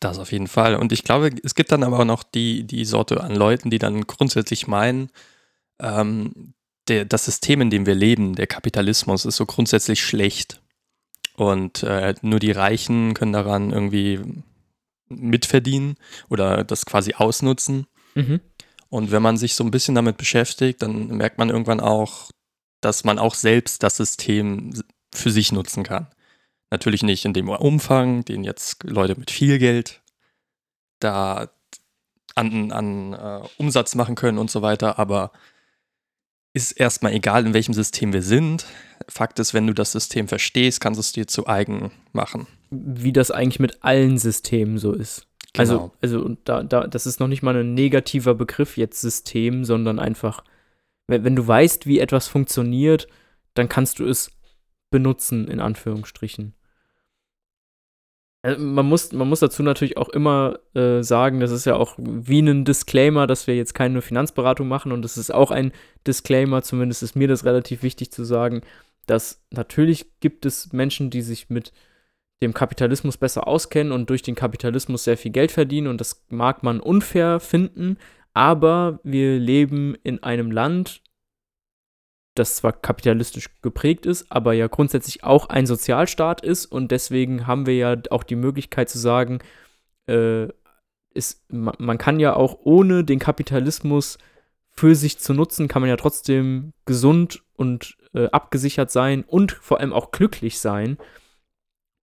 Das auf jeden Fall. Und ich glaube, es gibt dann aber auch noch die, die Sorte an Leuten, die dann grundsätzlich meinen, ähm, der, das System, in dem wir leben, der Kapitalismus, ist so grundsätzlich schlecht. Und äh, nur die Reichen können daran irgendwie mitverdienen oder das quasi ausnutzen. Mhm. Und wenn man sich so ein bisschen damit beschäftigt, dann merkt man irgendwann auch, dass man auch selbst das System für sich nutzen kann. Natürlich nicht in dem Umfang, den jetzt Leute mit viel Geld da an, an äh, Umsatz machen können und so weiter, aber ist erstmal egal, in welchem System wir sind. Fakt ist, wenn du das System verstehst, kannst du es dir zu eigen machen. Wie das eigentlich mit allen Systemen so ist. Also, Genau. also und da, da, das ist noch nicht mal ein negativer Begriff jetzt System, sondern einfach, wenn, wenn du weißt, wie etwas funktioniert, dann kannst du es benutzen, in Anführungsstrichen. Also man, muss, man muss dazu natürlich auch immer äh, sagen, das ist ja auch wie ein Disclaimer, dass wir jetzt keine Finanzberatung machen. Und das ist auch ein Disclaimer, zumindest ist mir das relativ wichtig zu sagen, dass natürlich gibt es Menschen, die sich mit dem Kapitalismus besser auskennen und durch den Kapitalismus sehr viel Geld verdienen. Und das mag man unfair finden, aber wir leben in einem Land, das zwar kapitalistisch geprägt ist, aber ja grundsätzlich auch ein Sozialstaat ist und deswegen haben wir ja auch die Möglichkeit zu sagen, äh, ist, man, man kann ja auch ohne den Kapitalismus für sich zu nutzen, kann man ja trotzdem gesund und äh, abgesichert sein und vor allem auch glücklich sein.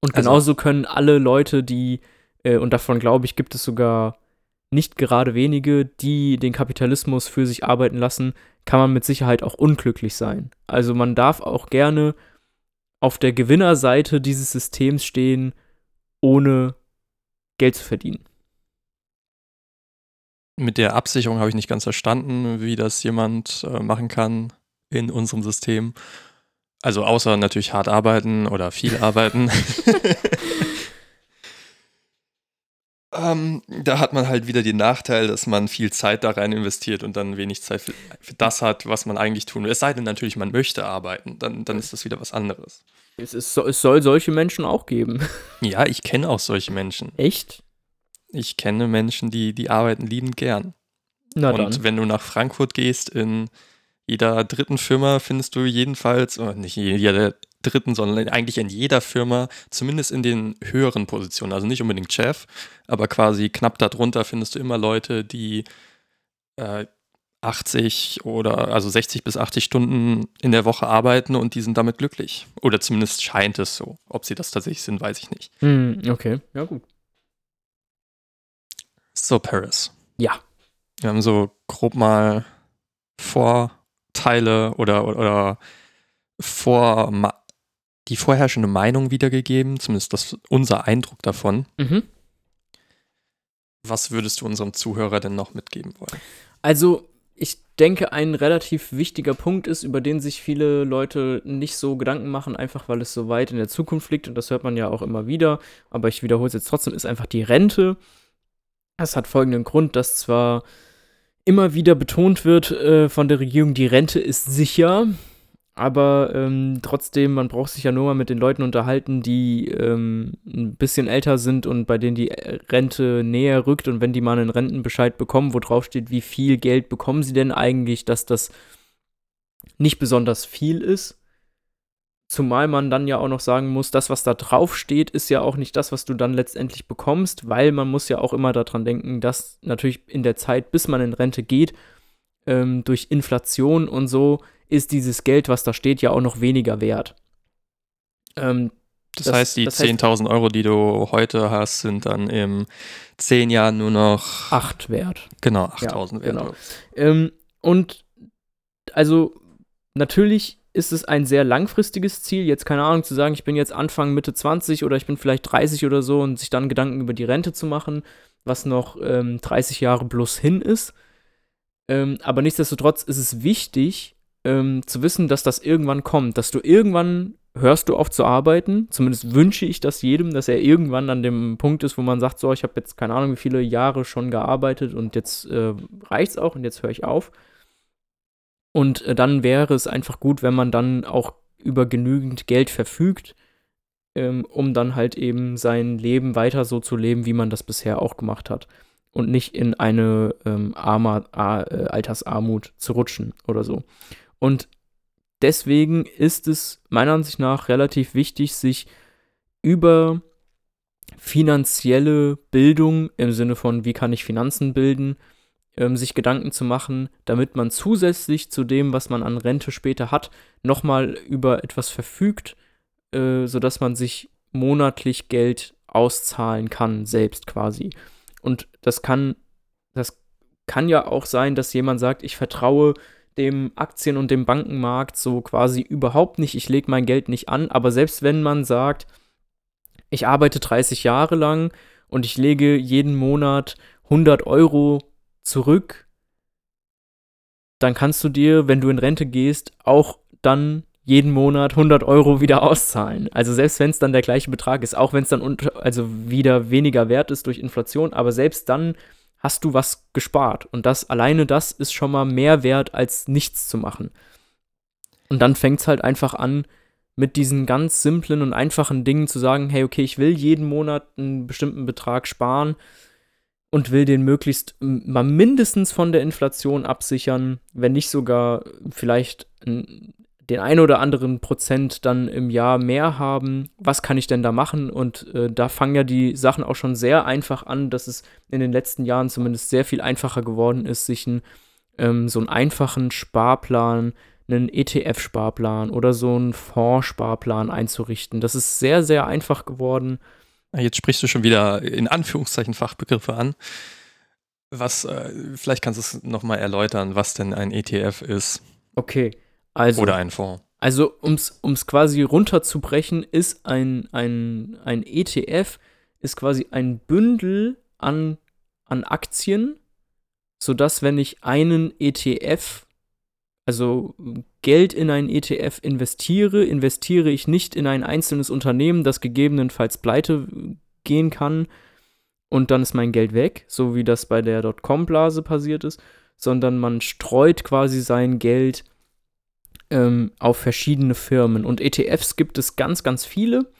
Und Also- genauso können alle Leute, die, äh, und davon glaube ich, gibt es sogar nicht gerade wenige, die den Kapitalismus für sich arbeiten lassen, kann man mit Sicherheit auch unglücklich sein. Also man darf auch gerne auf der Gewinnerseite dieses Systems stehen, ohne Geld zu verdienen. Mit der Absicherung habe ich nicht ganz verstanden, wie das jemand äh, machen kann in unserem System. Also außer natürlich hart arbeiten oder viel arbeiten. [LAUGHS] [LAUGHS] Ähm, da hat man halt wieder den Nachteil, dass man viel Zeit da rein investiert und dann wenig Zeit für, für das hat, was man eigentlich tun will. Es sei denn natürlich, man möchte arbeiten, dann, dann ist das wieder was anderes. Es, ist, es soll solche Menschen auch geben. [LAUGHS] Ja, ich kenne auch solche Menschen. Echt? Ich kenne Menschen, die, die arbeiten liebend gern. Na und dann. wenn du nach Frankfurt gehst, in jeder dritten Firma findest du jedenfalls, oder nicht jeder dritten, sondern eigentlich in jeder Firma, zumindest in den höheren Positionen, also nicht unbedingt Chef, aber quasi knapp darunter findest du immer Leute, die äh, 80 oder also 60 bis 80 Stunden in der Woche arbeiten und die sind damit glücklich. Oder zumindest scheint es so. Ob sie das tatsächlich sind, weiß ich nicht. Hm, okay, ja gut. So, Paris. Ja. Wir haben so grob mal Vorteile oder, oder, oder vor, die vorherrschende Meinung wiedergegeben, zumindest das, unser Eindruck davon. Mhm. Was würdest du unserem Zuhörer denn noch mitgeben wollen? Also, ich denke, ein relativ wichtiger Punkt ist, über den sich viele Leute nicht so Gedanken machen, einfach weil es so weit in der Zukunft liegt und das hört man ja auch immer wieder, aber ich wiederhole es jetzt trotzdem, ist einfach die Rente. Es hat folgenden Grund, dass zwar immer wieder betont wird äh, von der Regierung, die Rente ist sicher, aber ähm, trotzdem, man braucht sich ja nur mal mit den Leuten unterhalten, die ähm, ein bisschen älter sind und bei denen die äh, Rente näher rückt. Und wenn die mal einen Rentenbescheid bekommen, wo drauf steht, wie viel Geld bekommen sie denn eigentlich, dass das nicht besonders viel ist. Zumal man dann ja auch noch sagen muss, das, was da drauf steht, ist ja auch nicht das, was du dann letztendlich bekommst, weil man muss ja auch immer daran denken, dass natürlich in der Zeit, bis man in Rente geht, ähm, durch Inflation und so ist dieses Geld, was da steht, ja auch noch weniger wert. Ähm, das, das, heißt, die 10.000 Euro, die du heute hast, sind dann in 10 Jahren nur noch 8 wert. Genau, 8.000 ja, wert. Genau. Ähm, und also natürlich ist es ein sehr langfristiges Ziel, jetzt keine Ahnung zu sagen, ich bin jetzt Anfang, Mitte 20 oder ich bin vielleicht 30 oder so und sich dann Gedanken über die Rente zu machen, was noch ähm, 30 Jahre plus hin ist. Ähm, aber nichtsdestotrotz ist es wichtig, ähm, zu wissen, dass das irgendwann kommt, dass du irgendwann hörst du auf zu arbeiten. Zumindest wünsche ich das jedem, dass er irgendwann an dem Punkt ist, wo man sagt, so, ich habe jetzt keine Ahnung, wie viele Jahre schon gearbeitet und jetzt äh, es auch und jetzt höre ich auf. Und äh, dann wäre es einfach gut, wenn man dann auch über genügend Geld verfügt, ähm, um dann halt eben sein Leben weiter so zu leben, wie man das bisher auch gemacht hat. Und nicht in eine ähm, Armer, äh, Altersarmut zu rutschen oder so. Und deswegen ist es meiner Ansicht nach relativ wichtig, sich über finanzielle Bildung im Sinne von, wie kann ich Finanzen bilden, ähm, sich Gedanken zu machen, damit man zusätzlich zu dem, was man an Rente später hat, nochmal über etwas verfügt, äh, sodass man sich monatlich Geld auszahlen kann, selbst quasi. Und das kann, das kann ja auch sein, dass jemand sagt, ich vertraue dem Aktien- und dem Bankenmarkt so quasi überhaupt nicht. Ich lege mein Geld nicht an. Aber selbst wenn man sagt, ich arbeite 30 Jahre lang und ich lege jeden Monat 100 Euro zurück, dann kannst du dir, wenn du in Rente gehst, auch dann jeden Monat 100 Euro wieder auszahlen. Also selbst wenn es dann der gleiche Betrag ist, auch wenn es dann unter, also wieder weniger wert ist durch Inflation, aber selbst dann hast du was gespart. Und das alleine das ist schon mal mehr wert, als nichts zu machen. Und dann fängt es halt einfach an, mit diesen ganz simplen und einfachen Dingen zu sagen, hey, okay, ich will jeden Monat einen bestimmten Betrag sparen und will den möglichst mal mindestens von der Inflation absichern, wenn nicht sogar vielleicht den ein oder anderen Prozent dann im Jahr mehr haben. Was kann ich denn da machen? Und äh, da fangen ja die Sachen auch schon sehr einfach an, dass es in den letzten Jahren zumindest sehr viel einfacher geworden ist, sich ein, ähm, so einen einfachen Sparplan, einen ETF-Sparplan oder so einen Fondssparplan einzurichten. Das ist sehr, sehr einfach geworden. Jetzt sprichst du schon wieder in Anführungszeichen Fachbegriffe an. Was, äh, vielleicht kannst du es nochmal erläutern, was denn ein ETF ist. Okay. Also, Oder ein Fonds. Also, um es quasi runterzubrechen, ist ein, ein, ein ETF ist quasi ein Bündel an, an Aktien, sodass, wenn ich einen ETF, also Geld in einen ETF investiere, investiere ich nicht in ein einzelnes Unternehmen, das gegebenenfalls pleite gehen kann und dann ist mein Geld weg, so wie das bei der Dotcom-Blase passiert ist, sondern man streut quasi sein Geld ähm, auf verschiedene Firmen. Und ETFs gibt es ganz, ganz viele.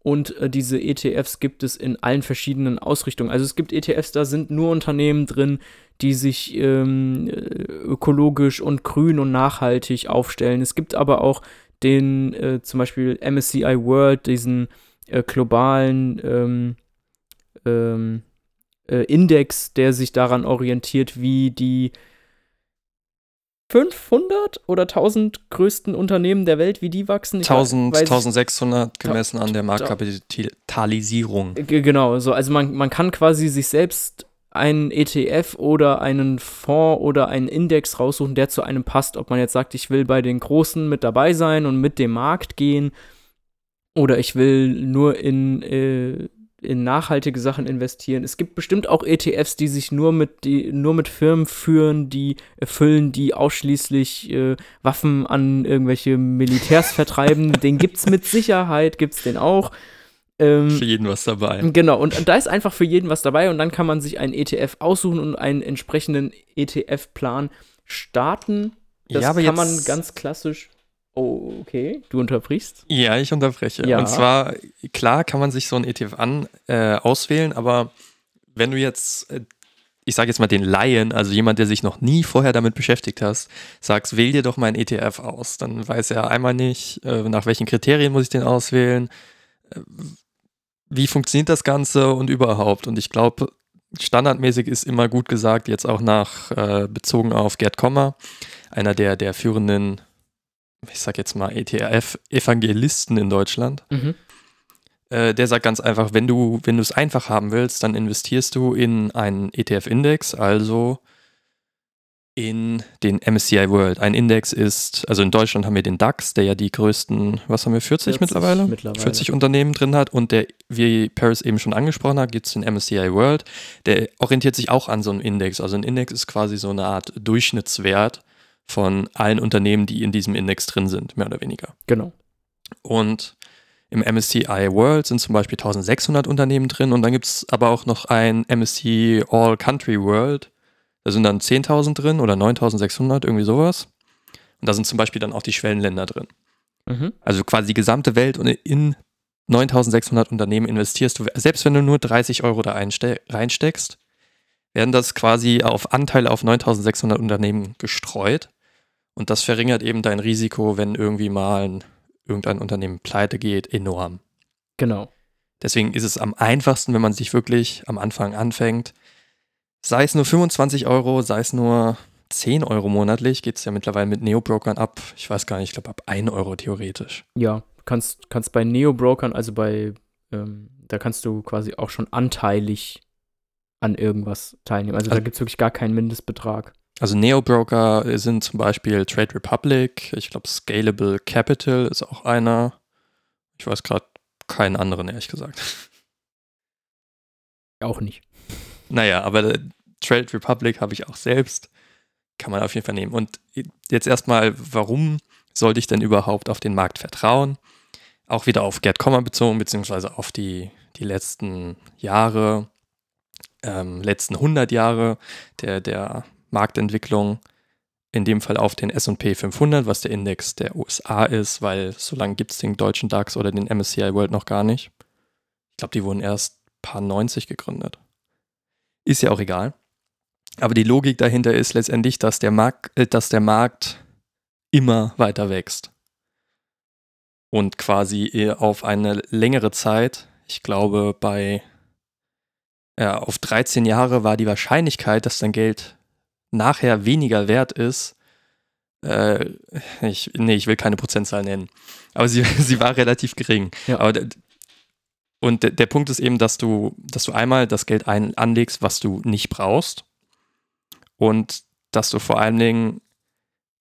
Und äh, diese ETFs gibt es in allen verschiedenen Ausrichtungen. Also es gibt ETFs, da sind nur Unternehmen drin, die sich ähm, ökologisch und grün und nachhaltig aufstellen. Es gibt aber auch den äh, zum Beispiel MSCI World, diesen äh, globalen ähm, ähm, äh, Index, der sich daran orientiert, wie die 500 oder 1000 größten Unternehmen der Welt, wie die wachsen? Ich 1000, 1600 gemessen an der Marktkapitalisierung. Genau, so, also man, man kann quasi sich selbst einen ETF oder einen Fonds oder einen Index raussuchen, der zu einem passt. Ob man jetzt sagt, ich will bei den Großen mit dabei sein und mit dem Markt gehen oder ich will nur in äh, in nachhaltige Sachen investieren. Es gibt bestimmt auch ETFs, die sich nur mit, die, nur mit Firmen führen, die erfüllen, die ausschließlich äh, Waffen an irgendwelche Militärs vertreiben. [LAUGHS] den gibt es mit Sicherheit, gibt es den auch. Ähm, für jeden was dabei. Genau, und, und da ist einfach für jeden was dabei und dann kann man sich einen ETF aussuchen und einen entsprechenden ETF-Plan starten. Das ja, kann man ganz klassisch Oh, okay. Du unterbrichst? Ja, ich unterbreche. Ja. Und zwar, klar kann man sich so ein ETF an, äh, auswählen, aber wenn du jetzt, äh, ich sage jetzt mal den Laien, also jemand, der sich noch nie vorher damit beschäftigt hast, sagst, wähl dir doch mal ein ETF aus. Dann weiß er einmal nicht, äh, nach welchen Kriterien muss ich den auswählen, äh, wie funktioniert das Ganze und überhaupt. Und ich glaube, standardmäßig ist immer gut gesagt, jetzt auch nach bezogen auf Gerd Kommer, einer der, der führenden ich sag jetzt mal, ETF-Evangelisten in Deutschland. Mhm. Äh, der sagt ganz einfach, wenn du, wenn du es einfach haben willst, dann investierst du in einen ETF-Index, also in den MSCI World. Ein Index ist, also in Deutschland haben wir den DAX, der ja die größten, was haben wir, 40, 40 mittlerweile? mittlerweile? 40 Unternehmen drin hat und der, wie Paris eben schon angesprochen hat, gibt es den MSCI World. Der orientiert sich auch an so einem Index. Also ein Index ist quasi so eine Art Durchschnittswert von allen Unternehmen, die in diesem Index drin sind, mehr oder weniger. Genau. Und im MSCI World sind zum Beispiel 1600 Unternehmen drin und dann gibt es aber auch noch ein MSCI All Country World. Da sind dann 10.000 drin oder 9.600, irgendwie sowas. Und da sind zum Beispiel dann auch die Schwellenländer drin. Mhm. Also quasi die gesamte Welt und in 9.600 Unternehmen investierst du, selbst wenn du nur 30 Euro da reinsteckst, werden das quasi auf Anteile auf 9.600 Unternehmen gestreut. Und das verringert eben dein Risiko, wenn irgendwie mal ein, irgendein Unternehmen pleite geht, enorm. Genau. Deswegen ist es am einfachsten, wenn man sich wirklich am Anfang anfängt. Sei es nur 25 Euro, sei es nur 10 Euro monatlich, geht es ja mittlerweile mit Neo-Brokern ab. Ich weiß gar nicht, ich glaube ab 1 Euro theoretisch. Ja, kannst, kannst bei Neo-Brokern, also bei, ähm, da kannst du quasi auch schon anteilig an irgendwas teilnehmen. Also, also da gibt es wirklich gar keinen Mindestbetrag. Also Neo-Broker sind zum Beispiel Trade Republic, ich glaube Scalable Capital ist auch einer. Ich weiß gerade keinen anderen, ehrlich gesagt. Auch nicht. Naja, aber Trade Republic habe ich auch selbst. Kann man auf jeden Fall nehmen. Und jetzt erstmal, warum sollte ich denn überhaupt auf den Markt vertrauen? Auch wieder auf Gerd Kommer bezogen, beziehungsweise auf die, die letzten Jahre, ähm, letzten 100 Jahre der, der Marktentwicklung, in dem Fall auf den SP 500, was der Index der USA ist, weil so lange gibt es den deutschen DAX oder den MSCI World noch gar nicht. Ich glaube, die wurden erst paar 90 gegründet. Ist ja auch egal. Aber die Logik dahinter ist letztendlich, dass der, Markt, äh, dass der Markt immer weiter wächst. Und quasi äh, auf eine längere Zeit, ich glaube bei ja, auf 13 Jahre war die Wahrscheinlichkeit, dass dein Geld nachher weniger wert ist, äh, ich, nee, ich will keine Prozentzahl nennen, aber sie, [LAUGHS] sie war relativ gering. Ja. Aber, und der, der Punkt ist eben, dass du, dass du einmal das Geld ein, anlegst, was du nicht brauchst und dass du vor allen Dingen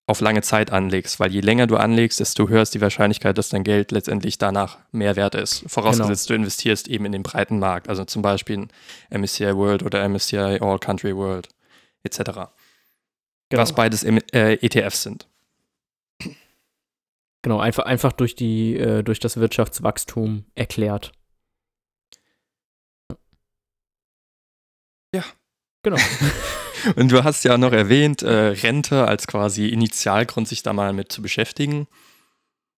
auf lange Zeit anlegst, weil je länger du anlegst, desto höher ist die Wahrscheinlichkeit, dass dein Geld letztendlich danach mehr wert ist. Vorausgesetzt, genau. du investierst eben in den breiten Markt, also zum Beispiel in MSCI World oder MSCI All Country World etc. Genau. Was beides äh, ETFs sind. Genau, einfach, einfach durch, die, äh, durch das Wirtschaftswachstum erklärt. Genau. [LAUGHS] Und du hast ja noch erwähnt, äh, Rente als quasi Initialgrund, sich da mal mit zu beschäftigen.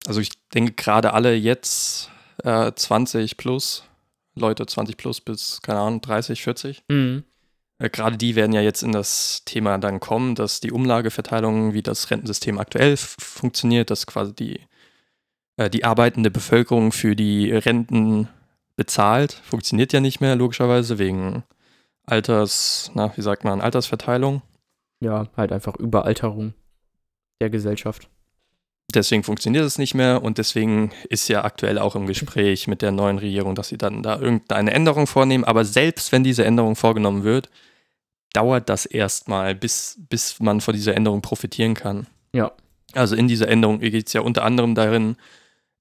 Also ich denke gerade alle jetzt äh, 20 plus, Leute 20 plus bis, keine Ahnung, 30, 40. Mhm. Äh, gerade die werden ja jetzt in das Thema dann kommen, dass die Umlageverteilung, wie das Rentensystem aktuell funktioniert, dass quasi die, äh, die arbeitende Bevölkerung für die Renten bezahlt, funktioniert ja nicht mehr, logischerweise, wegen Alters, na, wie sagt man, Altersverteilung. Ja, halt einfach Überalterung der Gesellschaft. Deswegen funktioniert es nicht mehr und deswegen ist ja aktuell auch im Gespräch mit der neuen Regierung, dass sie dann da irgendeine Änderung vornehmen. Aber selbst wenn diese Änderung vorgenommen wird, dauert das erstmal, bis, bis man von dieser Änderung profitieren kann. Ja. Also in dieser Änderung geht es ja unter anderem darin,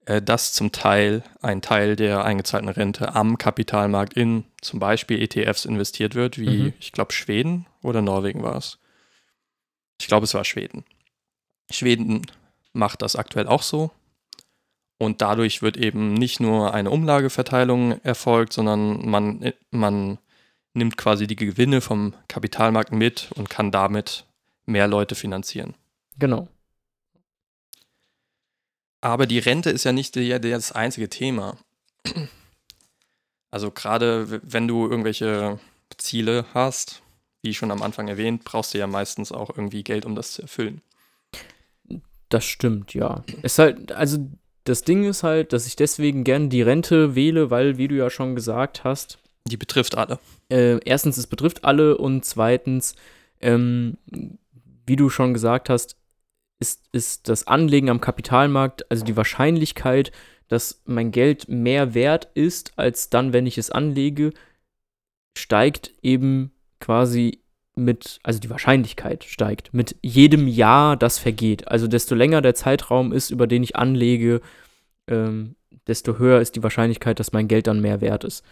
äh, dass zum Teil ein Teil der eingezahlten Rente am Kapitalmarkt in zum Beispiel ETFs investiert wird, wie Mhm. ich glaube Schweden oder Norwegen war es. Ich glaube, es war Schweden. Schweden macht das aktuell auch so. Und dadurch wird eben nicht nur eine Umlageverteilung erfolgt, sondern man, man nimmt quasi die Gewinne vom Kapitalmarkt mit und kann damit mehr Leute finanzieren. Genau. Aber die Rente ist ja nicht die, das einzige Thema. Also gerade wenn du irgendwelche Ziele hast, wie schon am Anfang erwähnt, brauchst du ja meistens auch irgendwie Geld, um das zu erfüllen. Das stimmt, ja. Es ist halt, also das Ding ist halt, dass ich deswegen gern die Rente wähle, weil, wie du ja schon gesagt hast, Die betrifft alle. äh, erstens, es betrifft alle und zweitens, ähm, wie du schon gesagt hast, ist, ist das Anlegen am Kapitalmarkt, also die Wahrscheinlichkeit, dass mein Geld mehr wert ist, als dann, wenn ich es anlege, steigt eben quasi mit, also die Wahrscheinlichkeit steigt mit jedem Jahr, das vergeht. Also desto länger der Zeitraum ist, über den ich anlege, ähm, desto höher ist die Wahrscheinlichkeit, dass mein Geld dann mehr wert ist.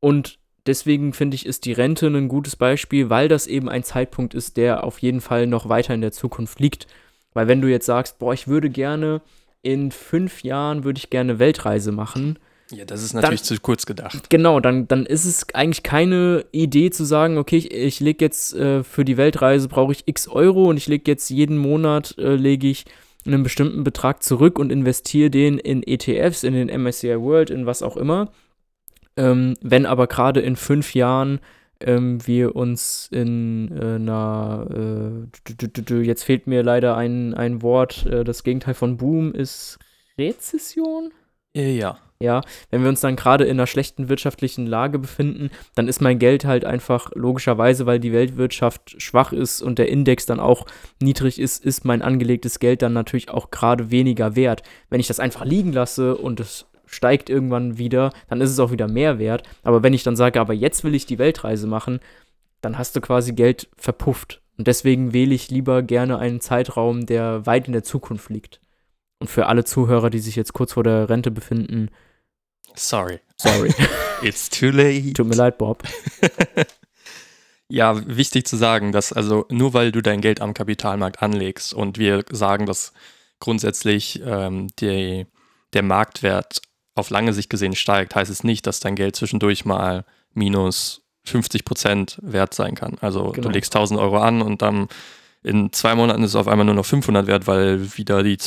Und deswegen finde ich, ist die Rente ein gutes Beispiel, weil das eben ein Zeitpunkt ist, der auf jeden Fall noch weiter in der Zukunft liegt. Weil wenn du jetzt sagst, boah, ich würde gerne in fünf Jahren würde ich gerne Weltreise machen, Ja, das ist natürlich zu kurz gedacht. Genau, dann, dann ist es eigentlich keine Idee zu sagen, okay, ich, ich lege jetzt äh, für die Weltreise brauche ich x Euro und ich lege jetzt jeden Monat, äh, lege ich einen bestimmten Betrag zurück und investiere den in ETFs, in den MSCI World, in was auch immer. Ähm, wenn aber gerade in fünf Jahren ähm, wir uns in äh, einer, äh, jetzt fehlt mir leider ein, ein Wort, äh, das Gegenteil von Boom ist Rezession? Ja. Ja, wenn wir uns dann gerade in einer schlechten wirtschaftlichen Lage befinden, dann ist mein Geld halt einfach logischerweise, weil die Weltwirtschaft schwach ist und der Index dann auch niedrig ist, ist mein angelegtes Geld dann natürlich auch gerade weniger wert. Wenn ich das einfach liegen lasse und es steigt irgendwann wieder, dann ist es auch wieder mehr wert. Aber wenn ich dann sage, aber jetzt will ich die Weltreise machen, dann hast du quasi Geld verpufft. Und deswegen wähle ich lieber gerne einen Zeitraum, der weit in der Zukunft liegt. Und für alle Zuhörer, die sich jetzt kurz vor der Rente befinden, Sorry. sorry. [LAUGHS] It's too late. Tut mir leid, Bob. [LAUGHS] Ja, wichtig zu sagen, dass also nur weil du dein Geld am Kapitalmarkt anlegst und wir sagen, dass grundsätzlich ähm, die, der Marktwert auf lange Sicht gesehen steigt, heißt es nicht, dass dein Geld zwischendurch mal minus 50 Prozent wert sein kann. Also Genau. du legst 1000 Euro an und dann in zwei Monaten ist es auf einmal nur noch 500 wert, weil wieder die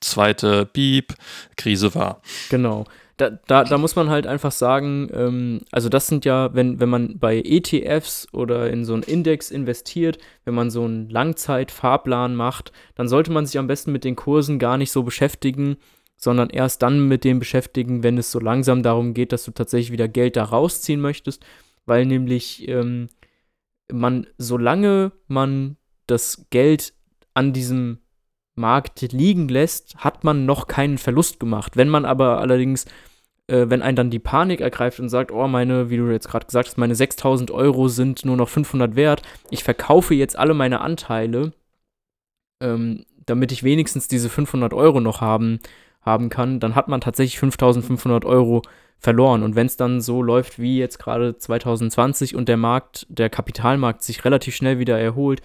zweite Piep-Krise war. Genau. Da, da, da muss man halt einfach sagen, ähm, also das sind ja, wenn, wenn man bei ETFs oder in so einen Index investiert, wenn man so einen Langzeit-Fahrplan macht, dann sollte man sich am besten mit den Kursen gar nicht so beschäftigen, sondern erst dann mit dem beschäftigen, wenn es so langsam darum geht, dass du tatsächlich wieder Geld da rausziehen möchtest, weil nämlich ähm, man, solange man das Geld an diesem Markt liegen lässt, hat man noch keinen Verlust gemacht. Wenn man aber allerdings, äh, wenn einen dann die Panik ergreift und sagt, oh, meine, wie du jetzt gerade gesagt hast, meine 6000 Euro sind nur noch 500 wert, ich verkaufe jetzt alle meine Anteile, ähm, damit ich wenigstens diese 500 Euro noch haben, haben kann, dann hat man tatsächlich 5500 Euro verloren. Und wenn es dann so läuft wie jetzt gerade 2020 und der Markt, der Kapitalmarkt sich relativ schnell wieder erholt,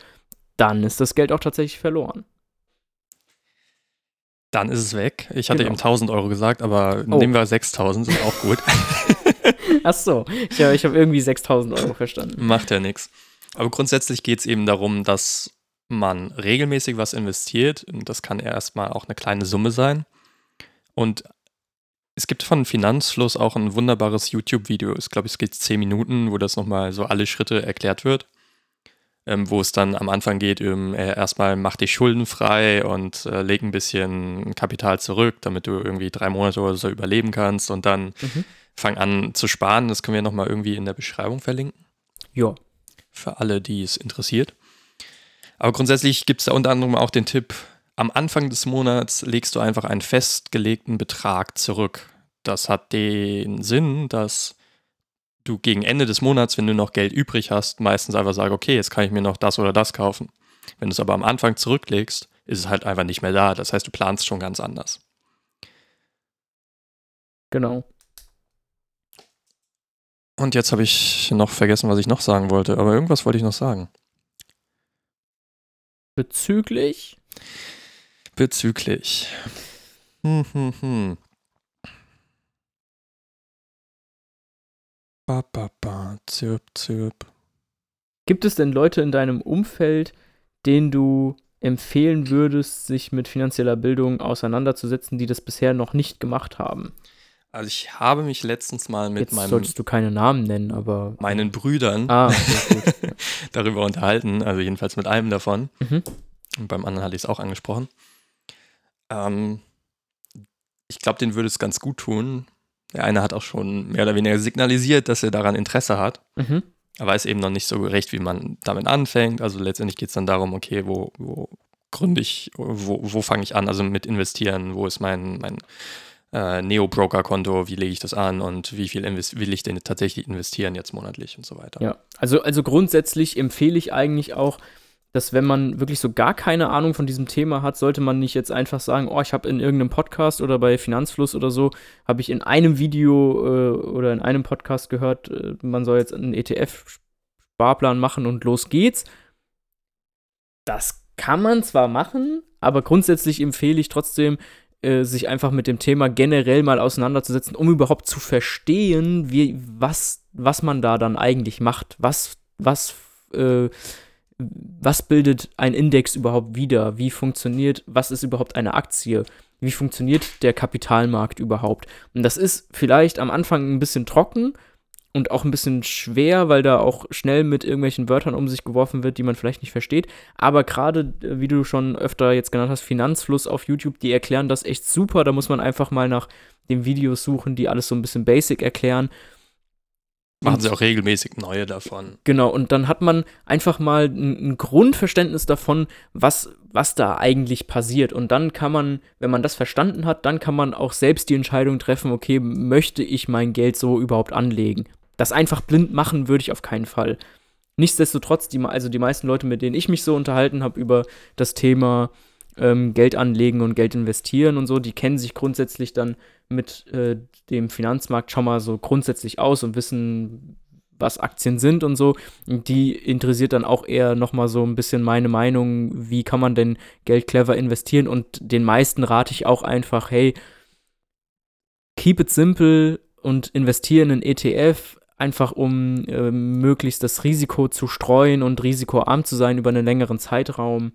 dann ist das Geld auch tatsächlich verloren. Dann ist es weg. Ich hatte Genau. eben 1000 Euro gesagt, aber Oh. nehmen wir 6000, ist auch gut. [LAUGHS] Ach so, ich, hab- habe irgendwie 6000 Euro verstanden. Macht ja nichts. Aber grundsätzlich geht es eben darum, dass man regelmäßig was investiert. Und das kann erstmal auch eine kleine Summe sein. Und es gibt von Finanzfluss auch ein wunderbares YouTube-Video. Ich glaube, es geht zehn Minuten, wo das nochmal so alle Schritte erklärt wird. Ähm, wo es dann am Anfang geht, um, äh, erstmal mach dich schuldenfrei und äh, leg ein bisschen Kapital zurück, damit du irgendwie drei Monate oder so überleben kannst und dann mhm. fang an zu sparen. Das können wir nochmal irgendwie in der Beschreibung verlinken. Ja. Für alle, die es interessiert. Aber grundsätzlich gibt es da unter anderem auch den Tipp, am Anfang des Monats legst du einfach einen festgelegten Betrag zurück. Das hat den Sinn, dass du gegen Ende des Monats, wenn du noch Geld übrig hast, meistens einfach sagst, okay, jetzt kann ich mir noch das oder das kaufen. Wenn du es aber am Anfang zurücklegst, ist es halt einfach nicht mehr da. Das heißt, du planst schon ganz anders. Genau. Und jetzt habe ich noch vergessen, was ich noch sagen wollte, aber irgendwas wollte ich noch sagen. Bezüglich? Bezüglich. Hm, hm, hm. Ba, ba, ba, zirp, zirp. Gibt es denn Leute in deinem Umfeld, denen du empfehlen würdest, sich mit finanzieller Bildung auseinanderzusetzen, die das bisher noch nicht gemacht haben? Also ich habe mich letztens mal mit Jetzt meinem solltest du keine Namen nennen, aber meinen Brüdern ah, okay, [LAUGHS] gut. Ja. darüber unterhalten, also jedenfalls mit einem davon. Mhm. Und beim anderen hatte ich es auch angesprochen. Ähm, ich glaube, den würde es ganz gut tun. Der eine hat auch schon mehr oder weniger signalisiert, dass er daran Interesse hat. Mhm. Er weiß eben noch nicht so recht, wie man damit anfängt. Also letztendlich geht es dann darum, okay, wo, wo gründe ich, wo, wo fange ich an, also mit investieren, wo ist mein, mein äh, Neo-Broker-Konto, wie lege ich das an und wie viel will ich denn tatsächlich investieren jetzt monatlich und so weiter. Ja, also, also grundsätzlich empfehle ich eigentlich auch, dass wenn man wirklich so gar keine Ahnung von diesem Thema hat, sollte man nicht jetzt einfach sagen, oh, ich habe in irgendeinem Podcast oder bei Finanzfluss oder so, habe ich in einem Video äh, oder in einem Podcast gehört, äh, man soll jetzt einen ETF-Sparplan machen und los geht's. Das kann man zwar machen, aber grundsätzlich empfehle ich trotzdem, äh, sich einfach mit dem Thema generell mal auseinanderzusetzen, um überhaupt zu verstehen, wie, was, was man da dann eigentlich macht, was, was äh, was bildet ein Index überhaupt wieder? Wie funktioniert, was ist überhaupt eine Aktie? Wie funktioniert der Kapitalmarkt überhaupt? Und das ist vielleicht am Anfang ein bisschen trocken und auch ein bisschen schwer, weil da auch schnell mit irgendwelchen Wörtern um sich geworfen wird, die man vielleicht nicht versteht. Aber gerade, äh, wie du schon öfter jetzt genannt hast, Finanzfluss auf YouTube, die erklären das echt super. Da muss man einfach mal nach den Videos suchen, die alles so ein bisschen basic erklären. Machen sie auch regelmäßig neue davon. Genau, und dann hat man einfach mal ein, Grundverständnis davon, was, was da eigentlich passiert. Und dann kann man, wenn man das verstanden hat, dann kann man auch selbst die Entscheidung treffen, okay, möchte ich mein Geld so überhaupt anlegen? Das einfach blind machen würde ich auf keinen Fall. Nichtsdestotrotz, die, also die meisten Leute, mit denen ich mich so unterhalten habe über das Thema ähm, Geld anlegen und Geld investieren und so, die kennen sich grundsätzlich dann mit äh, dem Finanzmarkt schon mal so grundsätzlich aus und wissen, was Aktien sind und so. Die interessiert dann auch eher nochmal so ein bisschen meine Meinung, wie kann man denn Geld clever investieren und den meisten rate ich auch einfach, hey, keep it simple und investieren in ETF, einfach um äh, möglichst das Risiko zu streuen und risikoarm zu sein über einen längeren Zeitraum.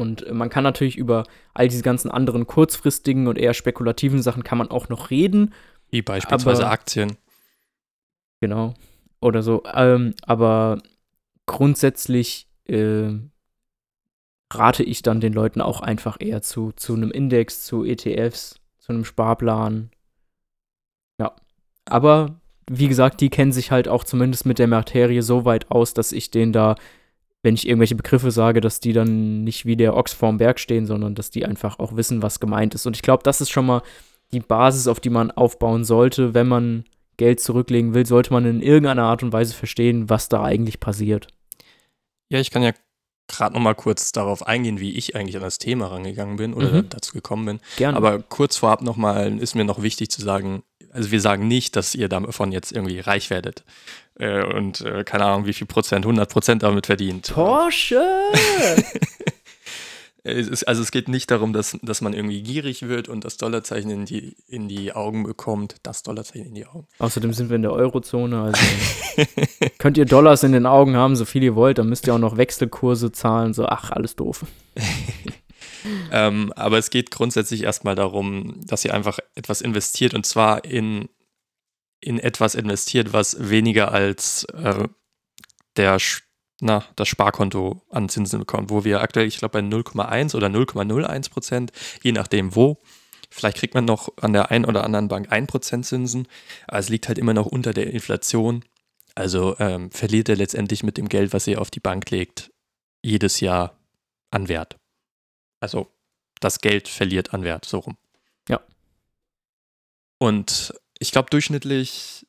Und man kann natürlich über all diese ganzen anderen kurzfristigen und eher spekulativen Sachen kann man auch noch reden. Wie beispielsweise aber, Aktien. Genau. Oder so. Ähm, aber grundsätzlich äh, rate ich dann den Leuten auch einfach eher zu, zu einem Index, zu ETFs, zu einem Sparplan. Ja. Aber wie gesagt, die kennen sich halt auch zumindest mit der Materie so weit aus, dass ich denen da wenn ich irgendwelche Begriffe sage, dass die dann nicht wie der Ochs vorm Berg stehen, sondern dass die einfach auch wissen, was gemeint ist. Und ich glaube, das ist schon mal die Basis, auf die man aufbauen sollte, wenn man Geld zurücklegen will, sollte man in irgendeiner Art und Weise verstehen, was da eigentlich passiert. Ja, ich kann ja gerade noch mal kurz darauf eingehen, wie ich eigentlich an das Thema rangegangen bin oder mhm. dazu gekommen bin. Gerne. Aber kurz vorab noch mal ist mir noch wichtig zu sagen, also wir sagen nicht, dass ihr davon jetzt irgendwie reich werdet äh, und äh, keine Ahnung, wie viel Prozent, 100 Prozent damit verdient. Porsche! [LAUGHS] Es ist, also es geht nicht darum, dass, dass man irgendwie gierig wird und das Dollarzeichen in die, in die Augen bekommt. Das Dollarzeichen in die Augen. Außerdem sind wir in der Eurozone, also [LAUGHS] könnt ihr Dollars in den Augen haben, so viel ihr wollt, dann müsst ihr auch noch Wechselkurse zahlen, so ach, alles doof. [LAUGHS] ähm, aber es geht grundsätzlich erstmal darum, dass ihr einfach etwas investiert und zwar in, in etwas investiert, was weniger als äh, der na, das Sparkonto an Zinsen bekommt, wo wir aktuell, ich glaube, bei 0,1 oder 0,01 Prozent, je nachdem wo. Vielleicht kriegt man noch an der einen oder anderen Bank 1% Zinsen, aber es liegt halt immer noch unter der Inflation. Also ähm, verliert er letztendlich mit dem Geld, was ihr auf die Bank legt, jedes Jahr an Wert. Also das Geld verliert an Wert, so rum. Ja. Und ich glaube, durchschnittlich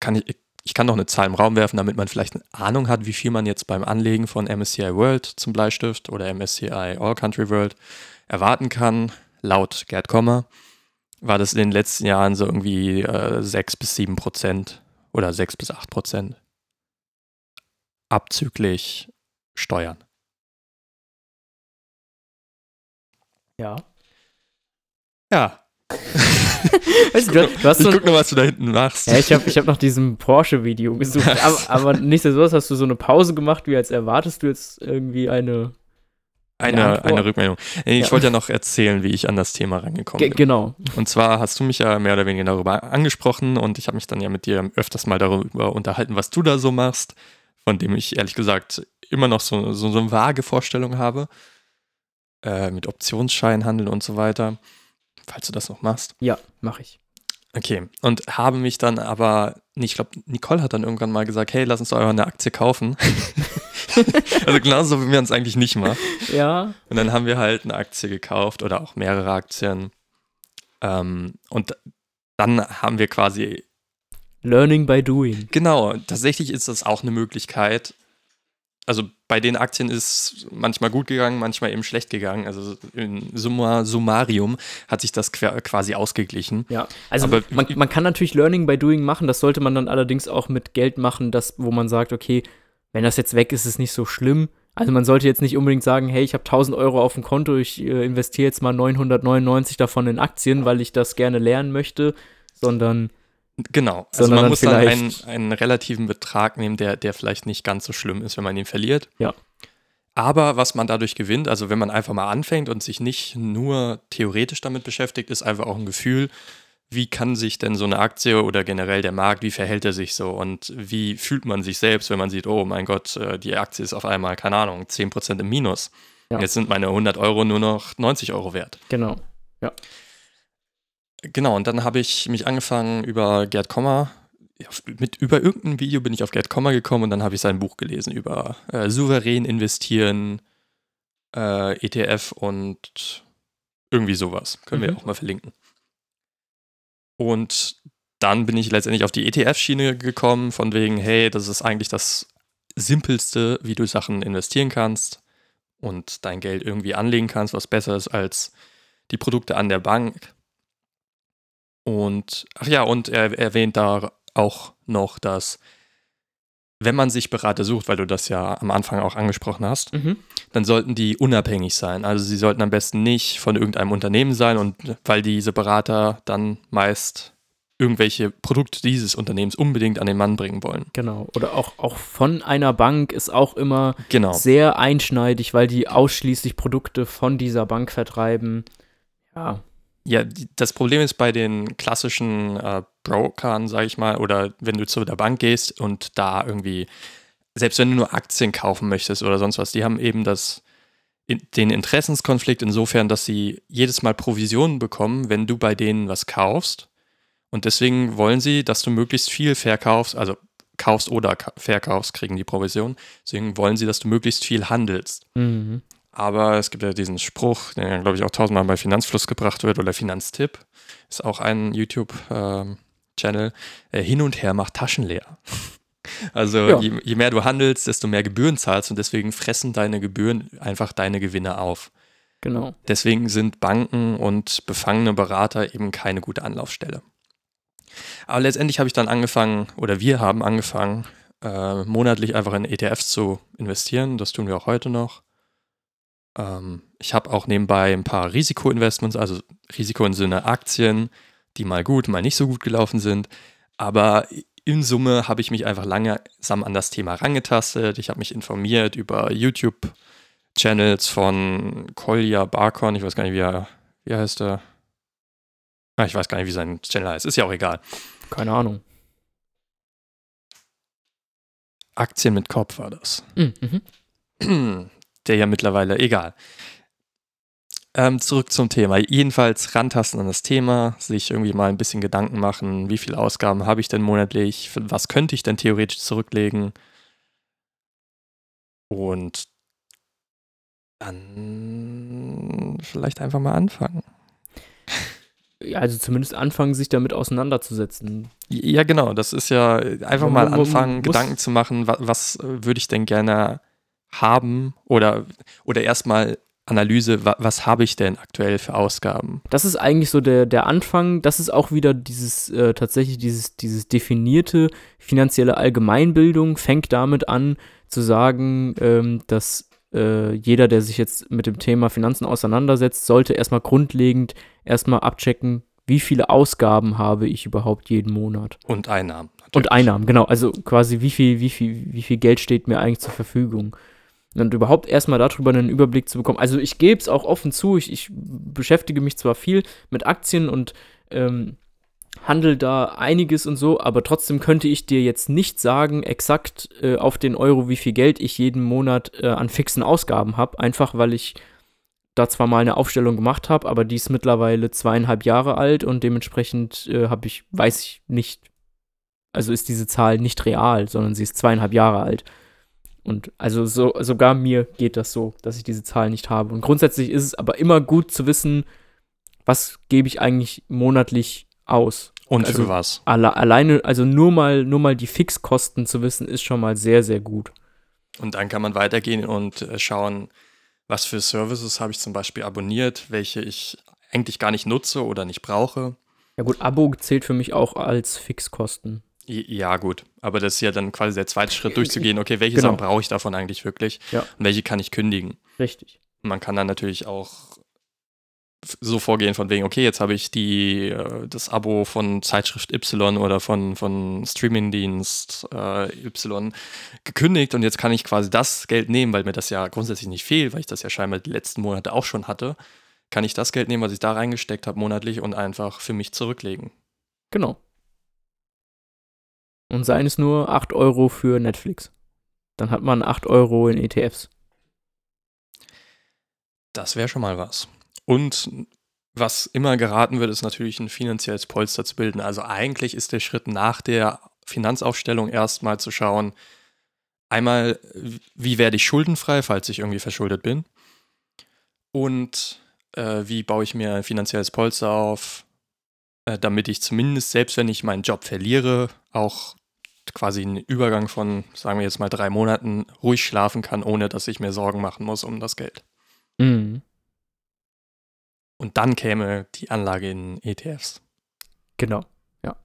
kann ich, ich kann noch eine Zahl im Raum werfen, damit man vielleicht eine Ahnung hat, wie viel man jetzt beim Anlegen von MSCI World zum Bleistift oder MSCI All Country World erwarten kann. Laut Gerd Kommer war das in den letzten Jahren so irgendwie äh, 6 bis 7 Prozent oder 6 bis 8 Prozent abzüglich Steuern. Ja. Ja, [LAUGHS] [LAUGHS] weißt du, du, du hast ich so, guck nur, was du da hinten machst. ja, ich habe ich hab nach diesem Porsche-Video gesucht, aber, aber nichtsdestotrotz hast du so eine Pause gemacht, wie als erwartest du jetzt irgendwie eine. eine, eine Rückmeldung. Ich Ja. wollte ja noch erzählen, wie ich an das Thema rangekommen Ge bin. genau. Und zwar hast du mich ja mehr oder weniger darüber angesprochen und ich habe mich dann ja mit dir öfters mal darüber unterhalten, was du da so machst, von dem ich ehrlich gesagt immer noch so, so, so eine vage Vorstellung habe. Äh, mit Optionsscheinhandel und so weiter. Falls du das noch machst. Ja, mache ich. Okay. Und habe mich dann aber, nee, ich glaube, Nicole hat dann irgendwann mal gesagt, hey, lass uns doch einfach eine Aktie kaufen. [LAUGHS] also genauso, wie man es eigentlich nicht macht. Ja. Und dann haben wir halt eine Aktie gekauft oder auch mehrere Aktien. Ähm, und dann haben wir quasi, Learning by doing. genau, tatsächlich ist das auch eine Möglichkeit. Also bei den Aktien ist manchmal gut gegangen, manchmal eben schlecht gegangen. Also in Summa Summarium hat sich das quasi ausgeglichen. Ja, also Aber- man, man kann natürlich Learning by Doing machen, das sollte man dann allerdings auch mit Geld machen, das, wo man sagt, okay, wenn das jetzt weg ist, ist es nicht so schlimm. Also man sollte jetzt nicht unbedingt sagen, hey, ich habe 1000 Euro auf dem Konto, ich äh, investiere jetzt mal 999 davon in Aktien, weil ich das gerne lernen möchte, sondern Genau. Also man muss dann einen, einen relativen Betrag nehmen, der, der vielleicht nicht ganz so schlimm ist, wenn man ihn verliert. Ja. Aber was man dadurch gewinnt, also wenn man einfach mal anfängt und sich nicht nur theoretisch damit beschäftigt, ist einfach auch ein Gefühl, wie kann sich denn so eine Aktie oder generell der Markt, wie verhält er sich so und wie fühlt man sich selbst, wenn man sieht, oh mein Gott, äh, die Aktie ist auf einmal, keine Ahnung, 10% im Minus. Ja. Jetzt sind meine 100 Euro nur noch 90 Euro wert. genau. Genau, und dann habe ich mich angefangen über Gerd Kommer, mit, über irgendein Video bin ich auf Gerd Kommer gekommen und dann habe ich sein Buch gelesen über äh, souverän investieren, äh, ETF und irgendwie sowas. Können wir Mhm. auch mal verlinken. Und dann bin ich letztendlich auf die ETF-Schiene gekommen, von wegen, hey, das ist eigentlich das Simpelste, wie du Sachen investieren kannst und dein Geld irgendwie anlegen kannst, was besser ist als die Produkte an der Bank. Und, ach ja, und er erwähnt da auch noch, dass wenn man sich Berater sucht, weil du das ja am Anfang auch angesprochen hast, Mhm. dann sollten die unabhängig sein. Also sie sollten am besten nicht von irgendeinem Unternehmen sein und weil diese Berater dann meist irgendwelche Produkte dieses Unternehmens unbedingt an den Mann bringen wollen. Genau. Oder auch, auch von einer Bank ist auch immer Genau. sehr einschneidig, weil die ausschließlich Produkte von dieser Bank vertreiben. Ja, Ja, die, das Problem ist bei den klassischen äh, Brokern, sage ich mal, oder wenn du zu der Bank gehst und da irgendwie, selbst wenn du nur Aktien kaufen möchtest oder sonst was, die haben eben das, den Interessenskonflikt insofern, dass sie jedes Mal Provisionen bekommen, wenn du bei denen was kaufst. Und deswegen wollen sie, dass du möglichst viel verkaufst, also kaufst oder ka verkaufst, kriegen die Provision. Deswegen wollen sie, dass du möglichst viel handelst. mhm. Aber es gibt ja diesen Spruch, der, glaube ich, auch tausendmal bei Finanzfluss gebracht wird oder Finanztipp. Ist auch ein YouTube-Channel. äh, hin und her macht Taschen leer. [LAUGHS] Also Ja. je, je mehr du handelst, desto mehr Gebühren zahlst und deswegen fressen deine Gebühren einfach deine Gewinne auf. genau. Deswegen sind Banken und befangene Berater eben keine gute Anlaufstelle. Aber letztendlich habe ich dann angefangen, oder wir haben angefangen, äh, monatlich einfach in ETFs zu investieren. Das tun wir auch heute noch. Ähm, Ich habe auch nebenbei ein paar Risikoinvestments, also Risiko im Sinne Aktien, die mal gut, mal nicht so gut gelaufen sind. Aber in Summe habe ich mich einfach langsam an das Thema rangetastet. Ich habe mich informiert über YouTube-Channels von Kolja Barkon. Ich weiß gar nicht, wie er, wie heißt er? Ah, ich weiß gar nicht, wie sein Channel heißt. Ist ja auch egal. Keine Ahnung. Aktien mit Kopf war das. Mhm. [CLEARS THROAT] Der ja mittlerweile, egal. Ähm, zurück zum Thema. Jedenfalls rantasten an das Thema, sich irgendwie mal ein bisschen Gedanken machen, wie viele Ausgaben habe ich denn monatlich, was könnte ich denn theoretisch zurücklegen. Und dann vielleicht einfach mal anfangen. Ja, also zumindest anfangen, sich damit auseinanderzusetzen. Ja, genau. Das ist ja einfach Man- mal anfangen, Gedanken zu machen, was, was äh, würde ich denn gerne haben oder, oder erstmal Analyse, wa, was habe ich denn aktuell für Ausgaben? Das ist eigentlich so der, der Anfang. Das ist auch wieder dieses, äh, tatsächlich dieses, dieses definierte finanzielle Allgemeinbildung, fängt damit an zu sagen, ähm, dass äh, jeder, der sich jetzt mit dem Thema Finanzen auseinandersetzt, sollte erstmal grundlegend erstmal abchecken, wie viele Ausgaben habe ich überhaupt jeden Monat. Und Einnahmen. Und natürlich. Einnahmen, genau. Also quasi, wie viel, wie viel, wie viel Geld steht mir eigentlich zur Verfügung. Und überhaupt erstmal darüber einen Überblick zu bekommen. Also ich gebe es auch offen zu, ich, ich beschäftige mich zwar viel mit Aktien und ähm, handel da einiges und so, aber trotzdem könnte ich dir jetzt nicht sagen, exakt äh, auf den Euro, wie viel Geld ich jeden Monat äh, an fixen Ausgaben habe, einfach weil ich da zwar mal eine Aufstellung gemacht habe, aber die ist mittlerweile zweieinhalb Jahre alt und dementsprechend äh, habe ich, weiß ich nicht, also ist diese Zahl nicht real, sondern sie ist zweieinhalb Jahre alt. Und also so, sogar mir geht das so, dass ich diese Zahl nicht habe. Und grundsätzlich ist es aber immer gut zu wissen, was gebe ich eigentlich monatlich aus. Und also- für was? Alle, alleine, also nur mal, nur mal die Fixkosten zu wissen, ist schon mal sehr, sehr gut. Und dann kann man weitergehen und äh, schauen, was für Services habe ich zum Beispiel abonniert, welche ich eigentlich gar nicht nutze oder nicht brauche. Ja gut, Abo zählt für mich auch als Fixkosten. Ja, gut. Aber das ist ja dann quasi der zweite Schritt, durchzugehen, okay, welche Genau. Sachen brauche ich davon eigentlich wirklich Ja. und welche kann ich kündigen. Richtig. Man kann dann natürlich auch so vorgehen von wegen, okay, jetzt habe ich die, äh, das Abo von Zeitschrift Y oder von, von Streamingdienst äh, Y gekündigt und jetzt kann ich quasi das Geld nehmen, weil mir das ja grundsätzlich nicht fehlt, weil ich das ja scheinbar die letzten Monate auch schon hatte, kann ich das Geld nehmen, was ich da reingesteckt habe monatlich und einfach für mich zurücklegen. Genau. Und seien es nur 8 Euro für Netflix. Dann hat man 8 Euro in ETFs. Das wäre schon mal was. Und was immer geraten wird, ist natürlich ein finanzielles Polster zu bilden. Also eigentlich ist der Schritt nach der Finanzaufstellung erstmal zu schauen, einmal, wie werde ich schuldenfrei, falls ich irgendwie verschuldet bin. Und äh, wie baue ich mir ein finanzielles Polster auf, äh, damit ich zumindest, selbst wenn ich meinen Job verliere, auch quasi einen Übergang von, sagen wir jetzt mal, drei Monaten ruhig schlafen kann, ohne dass ich mir Sorgen machen muss um das Geld. Mhm. Und dann käme die Anlage in ETFs. Genau. Ja.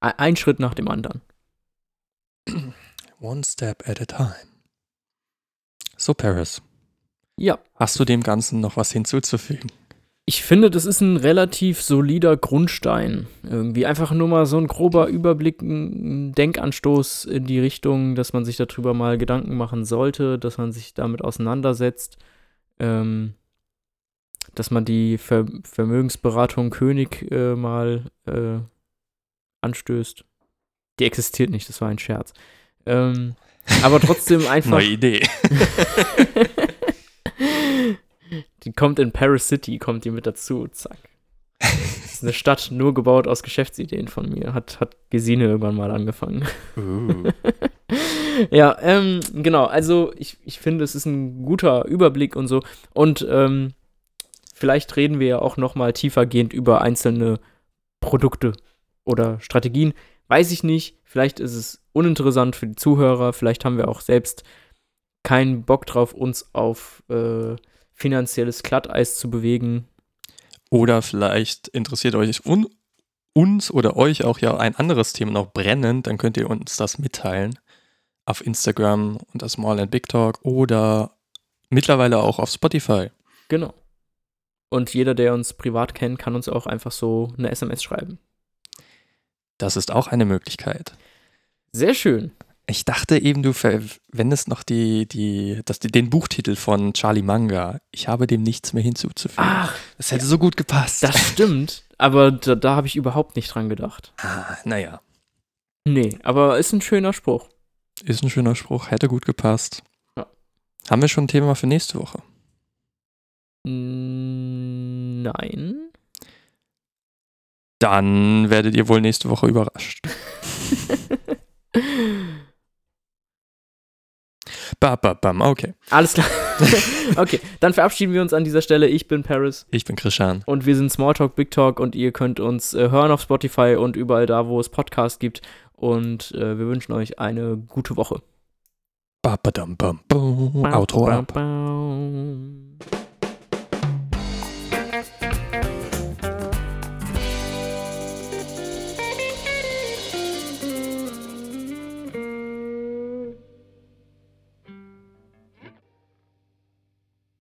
Ein Schritt nach dem anderen. One step at a time. So, Paris, Ja. hast du dem Ganzen noch was hinzuzufügen? Ich finde, das ist ein relativ solider Grundstein. Irgendwie einfach nur mal so ein grober Überblick, ein Denkanstoß in die Richtung, dass man sich darüber mal Gedanken machen sollte, dass man sich damit auseinandersetzt, ähm, dass man die Ver Vermögensberatung König äh, mal äh, anstößt. Die existiert nicht, das war ein Scherz. Ähm, aber trotzdem [LAUGHS] einfach. Neue Idee. [LAUGHS] kommt in Paris City, kommt die mit dazu, zack. Das ist eine Stadt nur gebaut aus Geschäftsideen von mir. Hat, hat Gesine irgendwann mal angefangen. Uh. [LAUGHS] ja, ähm, genau, also ich, ich finde, es ist ein guter Überblick und so. Und ähm, vielleicht reden wir ja auch noch mal tiefergehend über einzelne Produkte oder Strategien. Weiß ich nicht. Vielleicht ist es uninteressant für die Zuhörer. Vielleicht haben wir auch selbst keinen Bock drauf, uns auf äh, finanzielles Glatteis zu bewegen. Oder vielleicht interessiert euch un uns oder euch auch ja ein anderes Thema noch brennend, dann könnt ihr uns das mitteilen. Auf Instagram unter Small and Big Talk oder mittlerweile auch auf Spotify. Genau. Und jeder, der uns privat kennt, kann uns auch einfach so eine SMS schreiben. Das ist auch eine Möglichkeit. Sehr schön. Ich dachte eben, du verwendest noch die, die, das, den Buchtitel von Charlie Manga. Ich habe dem nichts mehr hinzuzufügen. Ach, das hätte so gut gepasst. das stimmt. Aber da, da habe ich überhaupt nicht dran gedacht. Ah, naja, Nee, aber ist ein schöner Spruch. ist ein schöner Spruch, hätte gut gepasst. Ja. Haben wir schon ein Thema für nächste Woche? Mm, Nein. Dann werdet ihr wohl nächste Woche überrascht. [LAUGHS] Ba, ba, bam, okay. Alles klar. [LAUGHS] okay, dann verabschieden wir uns an dieser Stelle. Ich bin Paris Ich bin Christian. und wir sind Smalltalk Big Talk und ihr könnt uns äh, hören auf Spotify und überall da, wo es Podcasts gibt. Und äh, wir wünschen euch eine gute Woche. Ba, ba, dam, bam, boom. Outro ab.